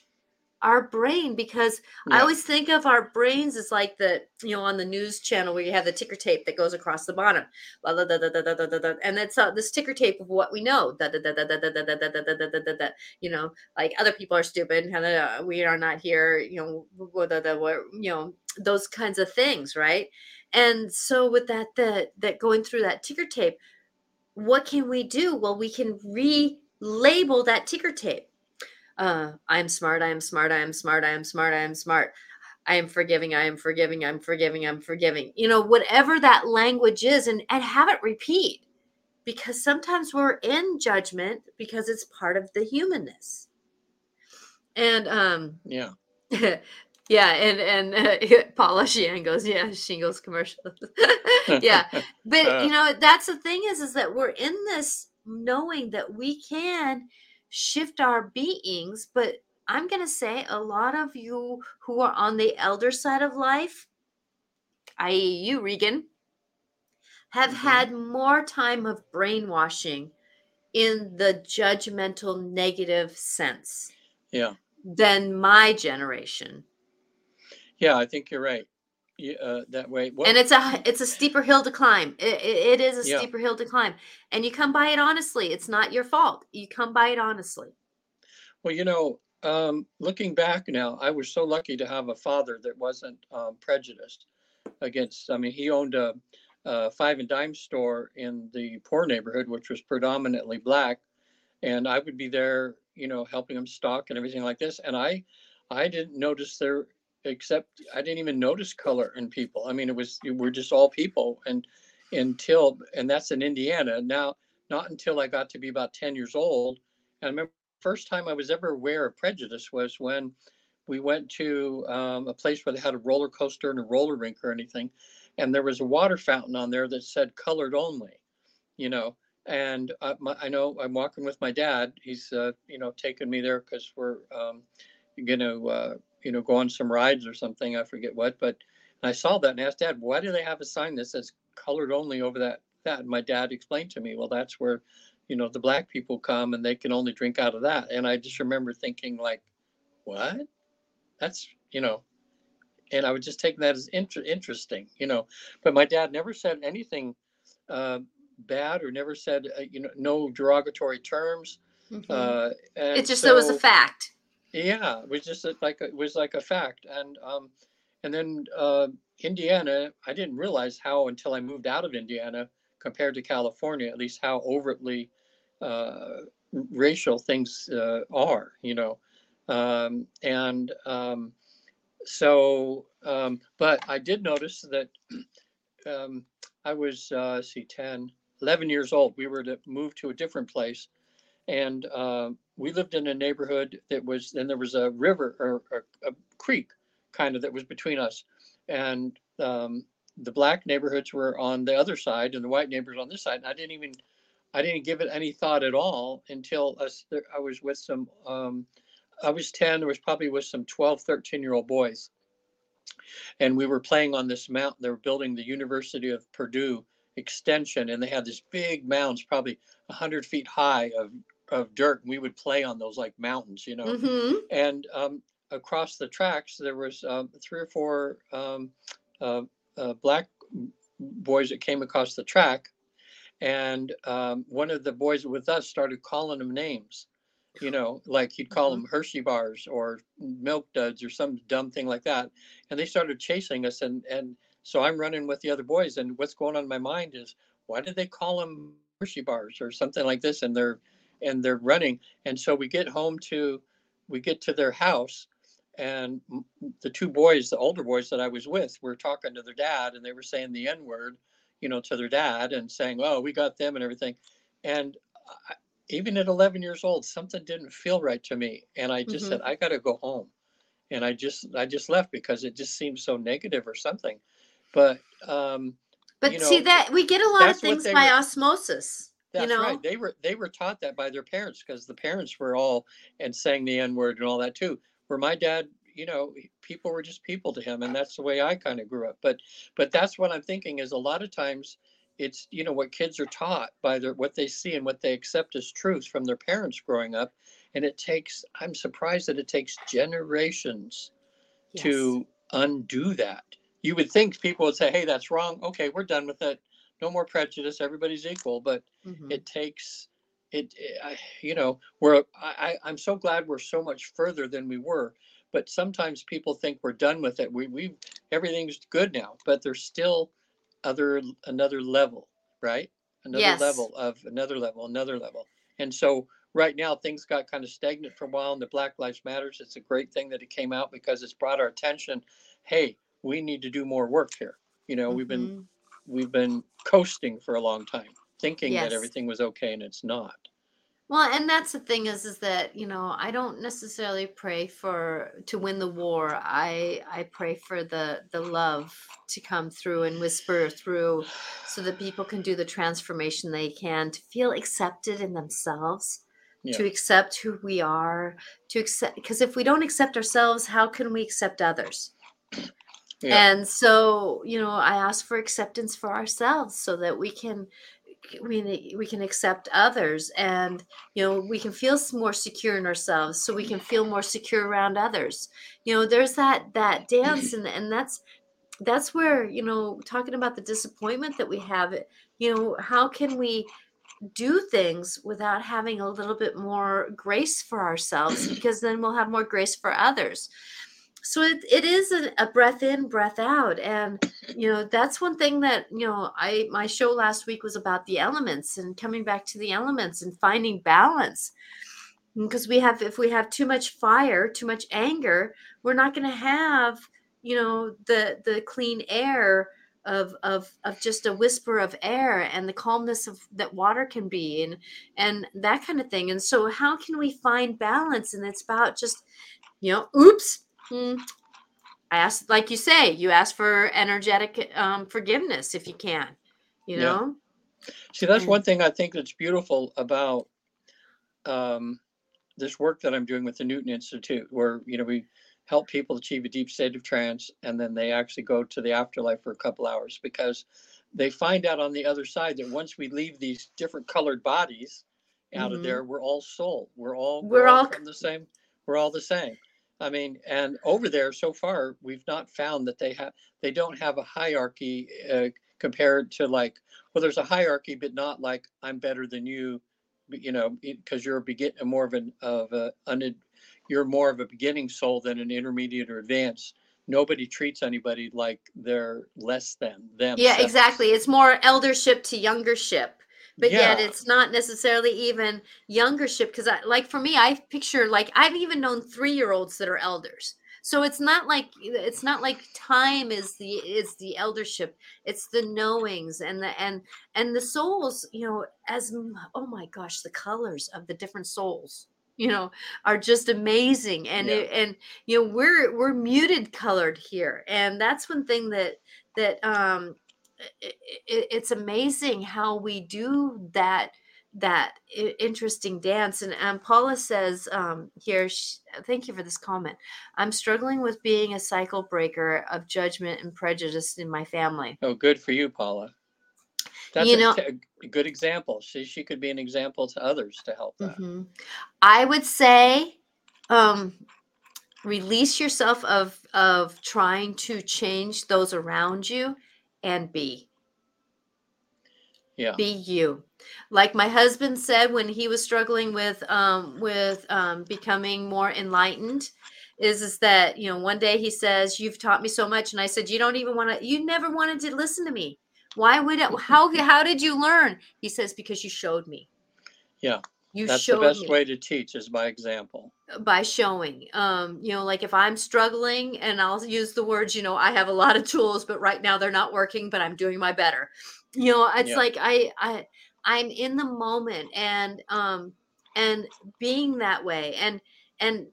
our brain because I always think of our brains as like the you know on the news channel where you have the ticker tape that goes across the bottom, la, la, da, da, da, da, da, da, da, and that's uh, this ticker tape of what we know. Da, da, da, da, da, da, da, da, da, da, da, da, da, da. You know, like other people are stupid, uh, we are not here. You know, wha- da, da, wha- you know those kinds of things, right? And so with that, that that going through that ticker tape, what can we do? Well, we can relabel that ticker tape uh, I am smart, I am smart, I am smart, I am smart, I am smart. I am forgiving, I am forgiving, I'm forgiving, I'm forgiving. You know, whatever that language is, and, and have it repeat because sometimes we're in judgment because it's part of the humanness. And um, Yeah. *laughs* yeah, and and uh, *laughs* Paula Sheehan goes, yeah, shingles commercial. *laughs* yeah, but Uh. you know that's the thing is is that we're in this knowing that we can shift our beings but i'm going to say a lot of you who are on the elder side of life i.e you regan have Mhm. had more time of brainwashing in the judgmental negative sense Yeah. than my generation Yeah. I think you're right. Yeah, uh, that way. Well, and it's a it's a steeper hill to climb it, it, it is a Yeah. steeper hill to climb and you come by it honestly it's not your fault you come by it honestly Well, you know, um, looking back now, I was so lucky to have a father that wasn't um, prejudiced against. I mean, he owned a, a five and dime store in the poor neighborhood, which was predominantly black, and I would be there, you know, helping him stock and everything like this. And I, I didn't notice there, except I didn't even notice color in people. I mean, it was we're just all people, and until and that's in Indiana. Now, not until I got to be about ten years old, and I remember first time I was ever aware of prejudice was when we went to um, a place where they had a roller coaster and a roller rink or anything, and there was a water fountain on there that said colored only, you know. And I, my, I know I'm walking with my dad. He's uh, you know taking me there because we're um, gonna uh, you know go on some rides or something. I forget what, but I saw that and asked Dad, why do they have a sign that says colored only over that? That and my dad explained to me, well, that's where you know the black people come and they can only drink out of that and i just remember thinking like what that's you know and i was just taking that as inter- interesting you know but my dad never said anything uh, bad or never said uh, you know no derogatory terms Mhm. uh, and it's just that was a fact yeah, it was just like it was like a fact, and um, and then uh, Indiana, I didn't realize how until I moved out of Indiana compared to California, at least how overtly uh, racial things uh, are, you know, um, and um, so, um, but I did notice that *clears throat* um, I was uh, see 10, 11 years old. We were to move to a different place and uh, we lived in a neighborhood that was then there was a river or, or a creek kind of that was between us. And um, the black neighborhoods were on the other side and the white neighbors on this side. And i didn't even i didn't give it any thought at all until us, i was with some um, i was 10 i was probably with some 12 13 year old boys. And we were playing on this mountain they were building the university of purdue extension and they had this big mounds probably 100 feet high of of dirt and we would play on those like mountains you know? Mhm. and um, across the tracks there was um, three or four um, uh, uh, black boys that came across the track and um, one of the boys with us started calling them names you know? Like he'd call them hershey bars or milk duds or some dumb thing like that and they started chasing us and and so i'm running with the other boys and what's going on in my mind is why did they call them hershey bars or something like this and they're and they're running and so we get home to we get to their house and the two boys the older boys that i was with were talking to their dad and they were saying the n word you know to their dad and saying oh we got them and everything and I, even at 11 years old something didn't feel right to me and i just Mhm. said i got to go home and i just i just left because it just seemed so negative or something but um But you see that we get a lot of things by were- osmosis. That's know? right. They were they were taught that by their parents because the parents were all and saying the N word and all that too. Where my dad, you know, people were just people to him, and that's the way I kind of grew up. But but that's what I'm thinking is a lot of times it's you know what kids are taught by their what they see and what they accept as truth from their parents growing up, and it takes. I'm surprised that it takes generations Yes. to undo that. You would think people would say, "Hey, that's wrong. Okay, we're done with it. No more prejudice. Everybody's equal." But Mhm. it takes it, it I, you know we're I, i'm so glad we're so much further than we were but sometimes people think we're done with it we we everything's good now but there's still other another level right another Yes. level of another level another level and so right now things got kind of stagnant for a while and the black lives matters it's a great thing that it came out because it's brought our attention hey we need to do more work here you know we've been Mhm. We've been coasting for a long time thinking Yes. that everything was okay and it's not Well, and that's the thing is, is that you know I don't necessarily pray for to win the war. I I pray for the the love to come through and whisper through, so that people can do the transformation they can to feel accepted in themselves, yeah to accept who we are, to accept because if we don't accept ourselves, how can we accept others? Yeah. And so, you know, I ask for acceptance for ourselves so that we can we we can accept others and you know we can feel more secure in ourselves so we can feel more secure around others. You know there's that that dance mm-hmm. and and that's that's where you know talking about the disappointment that we have you know how can we do things without having a little bit more grace for ourselves because then we'll have more grace for others so it, it is a, a breath in breath out and you know that's one thing that you know i my show last week was about the elements and coming back to the elements and finding balance. Mm, because we have if we have too much fire too much anger we're not going to have you know the the clean air of of of just a whisper of air and the calmness of that water can be and and that kind of thing. And so how can we find balance? And it's about just you know oops mm, I ask, like you say, you ask for energetic um, forgiveness if you can, you Yeah. know? see that's one thing i think that's beautiful about um, this work that i'm doing with the newton institute where you know we help people achieve a deep state of trance and then they actually go to the afterlife for a couple hours because they find out on the other side that once we leave these different colored bodies out Mhm. of there we're all soul we're all We're all from the same we're all the same i mean and over there so far we've not found that they have they don't have a hierarchy uh, compared to like well there's a hierarchy but not like i'm better than you you know because you're a begin more of an of a you're more of a beginning soul than an intermediate or advanced nobody treats anybody like they're less than them Yeah, exactly. It's more eldership to youngership. But yet it's not necessarily even youngership because I like for me, I picture like I've even known three year olds that are elders. So it's not like it's not like time is the is the eldership. It's the knowings and the and and the souls, you know, as oh my gosh, the colors of the different souls, you know, are just amazing. And Yeah. it, and you know, we're we're muted colored here. And that's one thing that that um i- i- it's amazing how we do that that interesting dance and um, paula says um, here sh thank you for this comment i'm struggling with being a cycle breaker of judgment and prejudice in my family Oh, good for you, Paula. That's You a, know- t- a good example. She she could be an example to others to help that. Mhm. i would say um, release yourself of of trying to change those around you and be. Yeah. be you. Like my husband said when he was struggling with um with um becoming more enlightened is is that you know one day he says you've taught me so much and i said you don't even want to you never wanted to listen to me. Why would it how *laughs* how did you learn? He says because you showed me. Yeah. You That's the best me way to teach is by example. by showing um you know like if i'm struggling and i'll use the words you know i have a lot of tools but right now they're not working but i'm doing my better you know it's Yeah. like i i i'm in the moment and um and being that way and and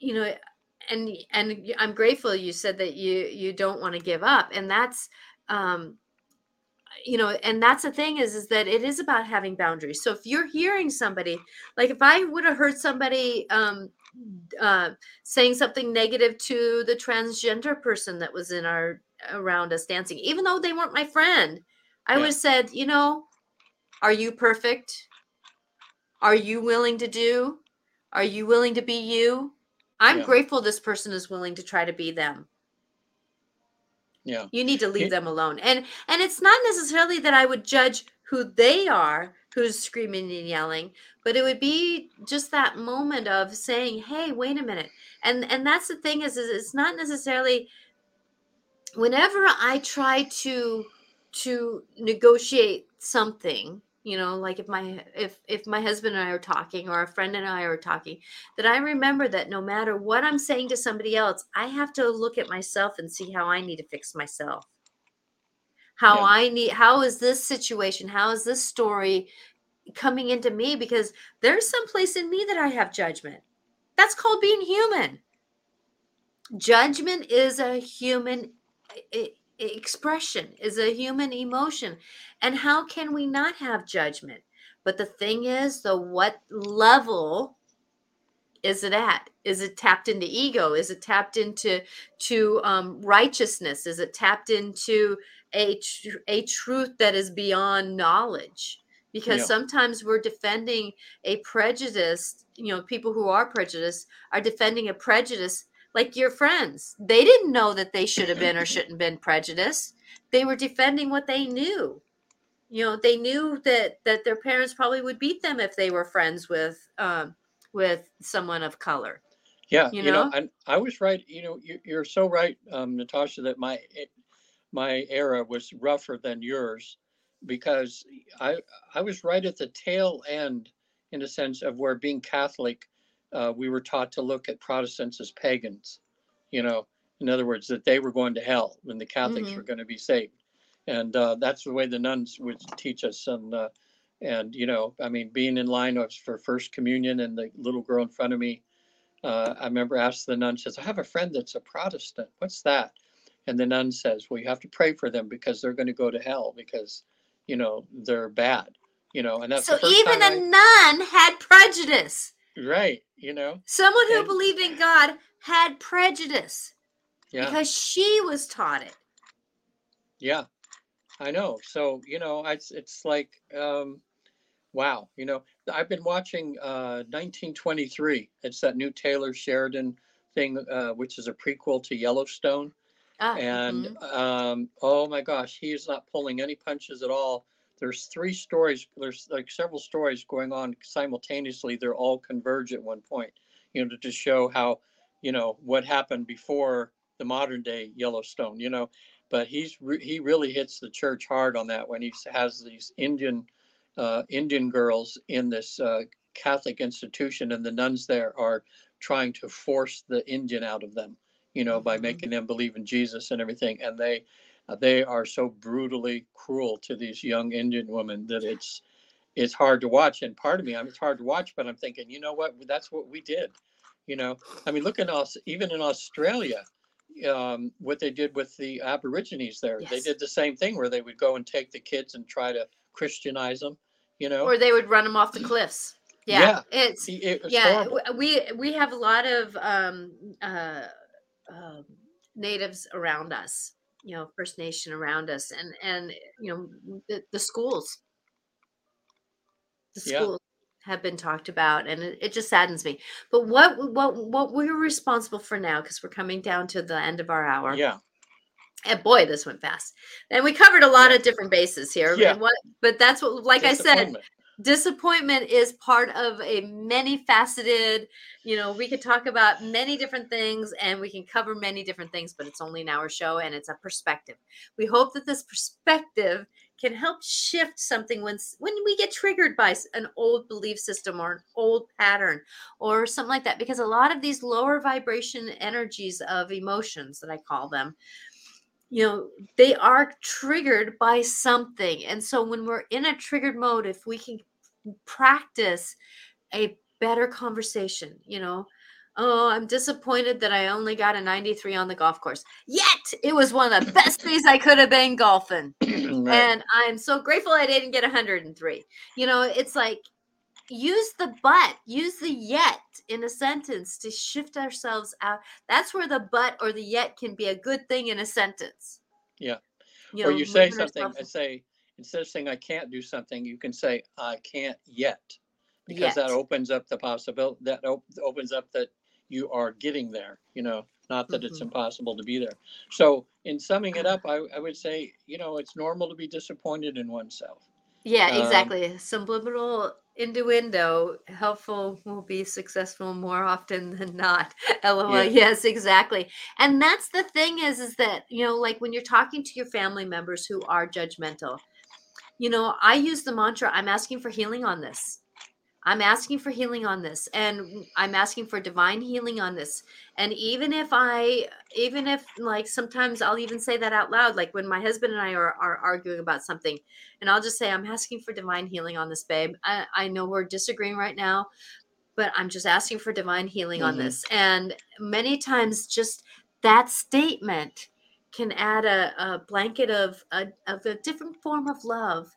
you know and and i'm grateful you said that you you don't want to give up and that's um you know and that's the thing is is that it is about having boundaries. So if you're hearing somebody like if i would have heard somebody um uh saying something negative to the transgender person that was in our around us dancing even though they weren't my friend i Yeah. would have said you know are you perfect? Are you willing to do? Are you willing to be you? I'm Yeah. grateful this person is willing to try to be them Yeah. you need to leave them alone and and it's not necessarily that i would judge who they are who's screaming and yelling but it would be just that moment of saying hey wait a minute and and that's the thing is, is it's not necessarily whenever i try to to negotiate something you know like if my if if my husband and i are talking or a friend and i are talking that i remember that no matter what i'm saying to somebody else i have to look at myself and see how i need to fix myself. How Yeah. i need how is this situation how is this story coming into me? Because there's some place in me that i have judgment. That's called being human. Judgment is a human expression is a human emotion and how can we not have judgment? But the thing is the what level is it at? Is it tapped into ego? Is it tapped into to um, righteousness? Is it tapped into a tr- a truth that is beyond knowledge? Because Yeah. sometimes we're defending a prejudice you know people who are prejudiced are defending a prejudice like your friends they didn't know that they should have been or shouldn't been prejudiced they were defending what they knew you know they knew that that their parents probably would beat them if they were friends with um with someone of color Yeah, You you, know, know? and I was right. You know, you, you're so right, um, Natasha, that my my era was rougher than yours, because I I was right at the tail end, in a sense, of where being Catholic, uh, we were taught to look at Protestants as pagans. You know, in other words, that they were going to hell when the Catholics Mhm. were going to be saved, and uh, that's the way the nuns would teach us. And uh, and you know, I mean, being in line for First Communion, and the little girl in front of me uh, I remember asked the nun, says, I have a friend that's a Protestant. What's that? And the nun says, Well, you have to pray for them because they're going to go to hell because, you know, they're bad. You know, and that's so even a time nun had prejudice I, right. You know, someone who And- believed in god had prejudice yeah, because she was taught it yeah, I know. So you know, it's it's like, um, wow. You know, I've been watching uh, 1923. It's that new Taylor Sheridan thing, uh, which is a prequel to Yellowstone. Ah, and mhm. um, oh my gosh, he is not pulling any punches at all. There's three stories. There's like several stories going on simultaneously. They're all converge at one point. You know, to just show how, you know, what happened before the modern day Yellowstone. You know, but he's re- he really hits the church hard on that when he has these Indian uh, Indian girls in this uh, Catholic institution, and the nuns there are trying to force the Indian out of them you know, by Mhm. making them believe in Jesus and everything. And they, they are so brutally cruel to these young Indian women that it's, it's hard to watch. And part of me, I'm it's hard to watch, but I'm thinking, you know what? That's what we did. You know, I mean, look at us, even in Australia, um, what they did with the Aborigines there. They Yes. did the same thing where they would go and take the kids and try to Christianize them. You know, or they would run them off the cliffs yeah, Yeah. it's it, yeah horrible. we we have a lot of um uh um natives around us you know first nation around us and and you know the, the schools the Yeah. schools have been talked about and it, it just saddens me but what what what we're responsible for now because we're coming down to the end of our hour Yeah. and boy this went fast and we covered a lot Yeah. of different bases here Yeah. what but that's what like i said Disappointment. is part of a many faceted you know we could talk about many different things and we can cover many different things but it's only an hour show and it's a perspective we hope that this perspective can help shift something when when we get triggered by an old belief system or an old pattern or something like that because a lot of these lower vibration energies of emotions that i call them you know they are triggered by something and so when we're in a triggered mode if we can practice a better conversation you know Oh, I'm disappointed that I only got a 93 on the golf course. Yet it was one of the best *coughs* days I could have been golfing. right. And I'm so grateful I didn't get 103. You know, it's like use the but, use the yet in a sentence to shift ourselves out. That's where the but or the yet can be a good thing in a sentence. Yeah. You or know, you say something, I say, instead of saying I can't do something, you can say I can't yet. Because that opens up the possibility, that op- opens up that you are getting there, you know, not that it's Mhm. impossible to be there. So in summing it up, I, I would say, you know, it's normal to be disappointed in oneself. Yeah, Um, exactly. Subliminal innuendo, helpful will be successful more often than not. *laughs* LOL. Yeah. Yes, exactly. And that's the thing is, is that, you know, like when you're talking to your family members who are judgmental, you know, I use the mantra, I'm asking for healing on this. I'm asking for healing on this and I'm asking for divine healing on this. And even if I even if like sometimes I'll even say that out loud like when my husband and I are, are arguing about something and I'll just say I'm asking for divine healing on this babe. I, I know we're disagreeing right now, but I'm just asking for divine healing on Mhm. this. And many times just that statement can add a, a blanket of a, of a different form of love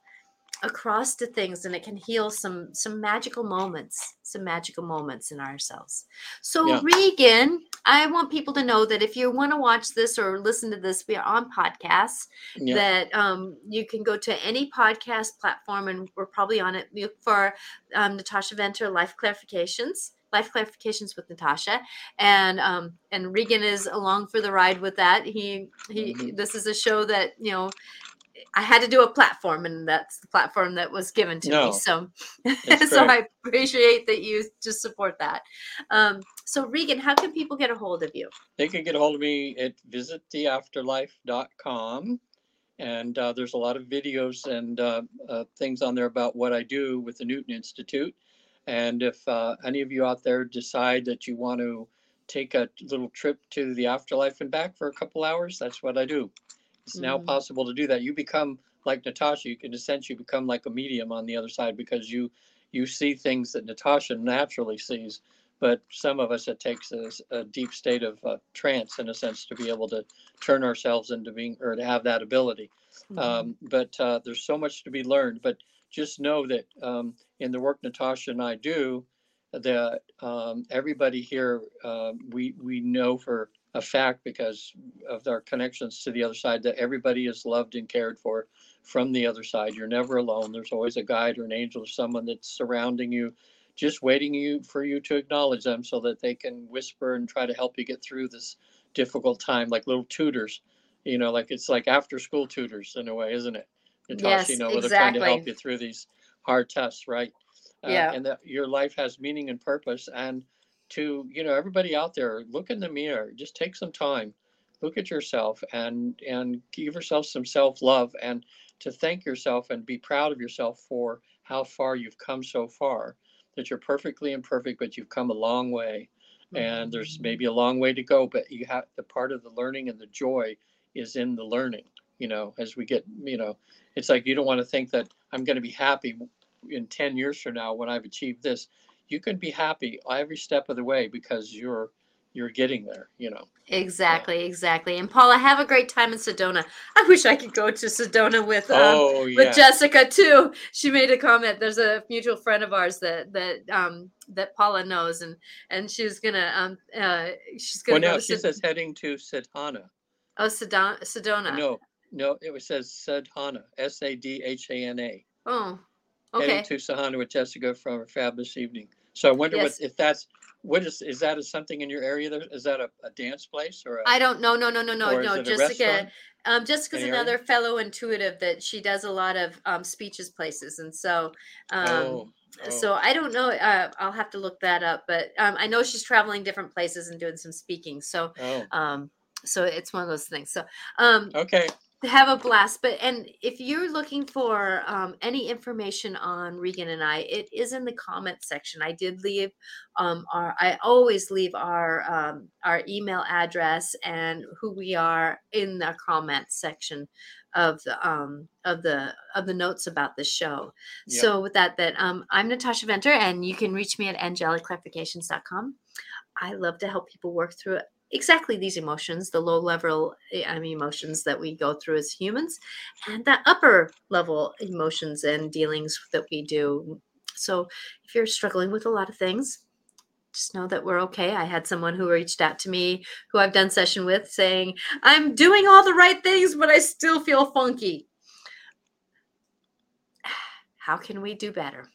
across to things and it can heal some some magical moments some magical moments in ourselves so Yeah. regan i want people to know that if you want to watch this or listen to this we are on podcasts Yeah. that um, you can go to any podcast platform and we're probably on it look for um, natasha venter life clarifications life clarifications with natasha and um, and regan is along for the ride with that he he Mhm. this is a show that you know I had to do a platform, and that's the platform that was given to No, me. So, *laughs* so. I appreciate that you just support that. Um, so, Regan, how can people get a hold of you? They can get a hold of me at visittheafterlife.com. And uh, there's a lot of videos and uh, uh, things on there about what I do with the Newton Institute. And if uh, any of you out there decide that you want to take a little trip to the afterlife and back for a couple hours, that's what I do. It's now Mhm. possible to do that. You become like Natasha. You can essentially become like a medium on the other side because you you see things that Natasha naturally sees but some of us it takes a deep state of uh, trance in a sense to be able to turn ourselves into being or to have that ability Mm-hmm. um, but uh, there's so much to be learned but just know that um, in the work natasha and i do that um, everybody here uh, we we know for a fact because of our connections to the other side that everybody is loved and cared for from the other side. You're never alone. There's always a guide or an angel or someone that's surrounding you just waiting you for you to acknowledge them so that they can whisper and try to help you get through this difficult time like little tutors you know like it's like after school tutors in a way isn't it? Natasha Yes, you know where they're trying to help you through these hard tests right? Uh, Yeah. and that your life has meaning and purpose and to you know everybody out there look in the mirror just take some time look at yourself and and give yourself some self-love and to thank yourself and be proud of yourself for how far you've come so far that you're perfectly imperfect but you've come a long way. And mm-hmm. there's maybe a long way to go but you have the part of the learning and the joy is in the learning you know as we get you know it's like you don't want to think that i'm going to be happy in 10 years from now when i've achieved this you can be happy every step of the way because you're you're getting there you know Exactly, exactly. And Paula, have a great time in Sedona. I wish I could go to Sedona with um, oh with Jessica too. She made a comment. There's a mutual friend of ours that that um that Paula knows, and and she's gonna um uh she's gonna go no, she Sed- says heading to sedona oh Sedona Sedona. no no it was says sedhana s-a-d-h-a-n-a Oh, okay. heading to Sadhana with Jessica from a fabulous evening. So I wonder Yes. what if that's what is is that a, something in your area? There is that a, a dance place or a, I don't know. No, no, no, no, or no. is it a Jessica. restaurant? Um, Jessica's Any area? another fellow intuitive that she does a lot of um, speeches places, and so um, oh, oh, so I don't know. Uh, I'll have to look that up, but um, I know she's traveling different places and doing some speaking. So oh, um, so it's one of those things. So um, okay. Have a blast. But and if you're looking for um, any information on Regan and I, it is in the comment section. I did leave um, our. I always leave our um, our email address and who we are in the comment section of the um of the of the notes about the show. Yeah. So with that, that um, I'm Natasha Venter, and you can reach me at angelicclarifications.com. I love to help people work through exactly these emotions, the low level um, emotions that we go through as humans, and the upper level emotions and dealings that we do. So if you're struggling with a lot of things, just know that we're okay. I had someone who reached out to me who I've done session with saying, I'm doing all the right things, but I still feel funky. *sighs* How can we do better?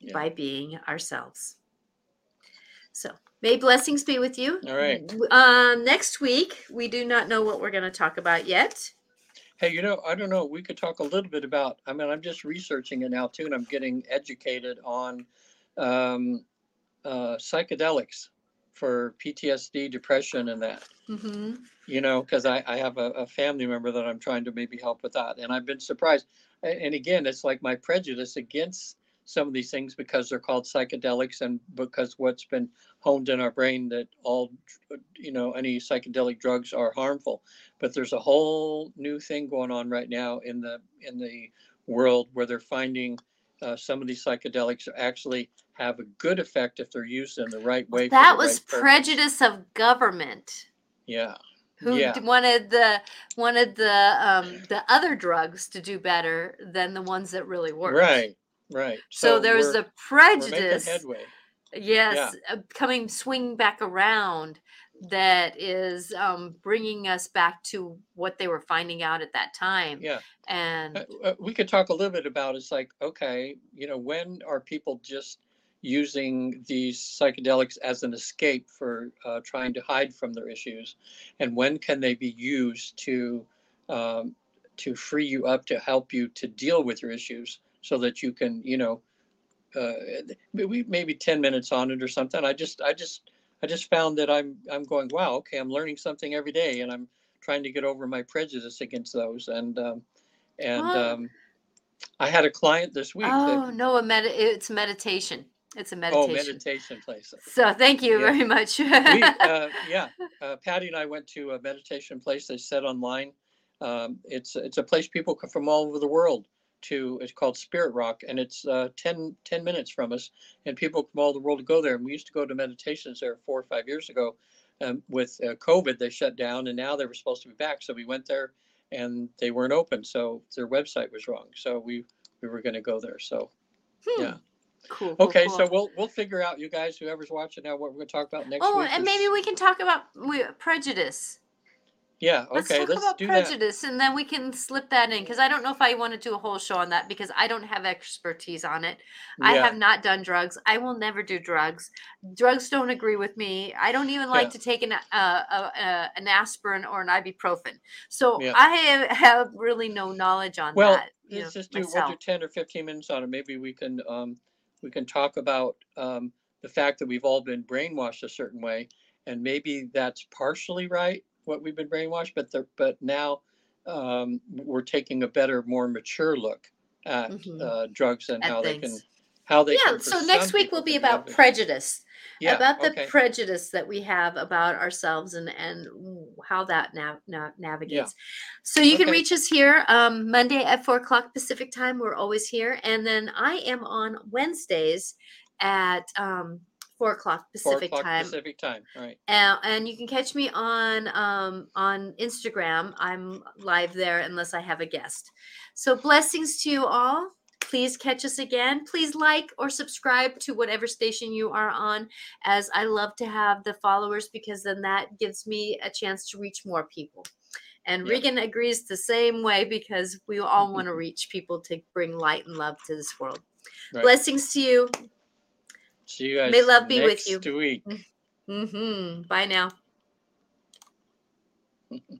Yeah. By being ourselves. So May blessings be with you. All right. Um, next week, we do not know what we're going to talk about yet. Hey, you know, I don't know. We could talk a little bit about. I mean, I'm just researching it now too, and I'm getting educated on um, uh, psychedelics for PTSD, depression, and that. Mm-hmm. You know, because I, I have a, a family member that I'm trying to maybe help with that, and I've been surprised. And again, it's like my prejudice against some of these things because they're called psychedelics and because what's been honed in our brain that all you know any psychedelic drugs are harmful. But there's a whole new thing going on right now in the in the world where they're finding uh, some of these psychedelics actually have a good effect if they're used in the right way that was right prejudice of government. Yeah. Who yeah. wanted the wanted the um the other drugs to do better than the ones that really work right Right. So, so there's a prejudice. headway. Yes, yeah. uh, coming swing back around that is um, bringing us back to what they were finding out at that time. Yeah. And uh, uh, we could talk a little bit about it's like, okay, you know, when are people just using these psychedelics as an escape for uh, trying to hide from their issues, and when can they be used to um, to free you up to help you to deal with your issues? So that you can, you know, uh, maybe maybe 10 minutes on it or something. I just, I just, I just found that I'm, I'm going, wow, okay, I'm learning something every day and I'm trying to get over my prejudice against those. And, um, and, um, I had a client this week. Oh, that, no, a med- it's meditation. It's a oh, meditation. Oh, meditation place. So thank you yeah. very much. we, uh, yeah, uh, Patty and I went to a meditation place they set online. Um, it's it's a place people come from all over the world to it's called Spirit Rock, and it's uh, 10, 10 minutes from us, and people from all the world go there. And we used to go to meditations there four or five years ago. Um, with uh, COVID, they shut down, and now they were supposed to be back. So we went there, and they weren't open, so their website was wrong. So we we were going to go there. So hmm. yeah. Cool. Okay, cool. so we'll we'll figure out, you guys, whoever's watching now, what we're going to talk about next oh, and is... maybe we can talk about prejudice. Yeah, Let's okay, talk let's about do that. prejudice and then we can slip that in because I don't know if I want to do a whole show on that because I don't have expertise on it. I have not done drugs. I will never do drugs. Drugs don't agree with me. I don't even like yeah, to take an uh, uh, uh, an aspirin or an ibuprofen. So yeah. I have, *laughs* have really no knowledge on Well, that, know, let's just do, we'll do ten or fifteen minutes on it. Maybe we can, um, we can talk about, um, the fact that we've all been brainwashed a certain way. And maybe that's partially right, what we've been brainwashed, but the, but now um, we're taking a better, more mature look at hmm uh, drugs and At how they can how they Yeah, so next week will be about prejudice, Yeah. about the Okay. prejudice that we have about ourselves and and how that nav- nav- Yeah. navigates. So you can reach us here um, Monday at four o'clock Pacific time. We're always here, and then I am on Wednesdays at um, four o'clock Pacific Four o'clock time. Pacific time. All right. Uh, and you can catch me on um, on Instagram. I'm live there unless I have a guest. So blessings to you all. Please catch us again. Please like or subscribe to whatever station you are on, as I love to have the followers because then that gives me a chance to reach more people. And Yeah. Regan agrees the same way because we all want to *laughs* reach people to bring light and love to this world. Right. Blessings to you. See you guys May love be with next you. week. hmm Bye now. *laughs*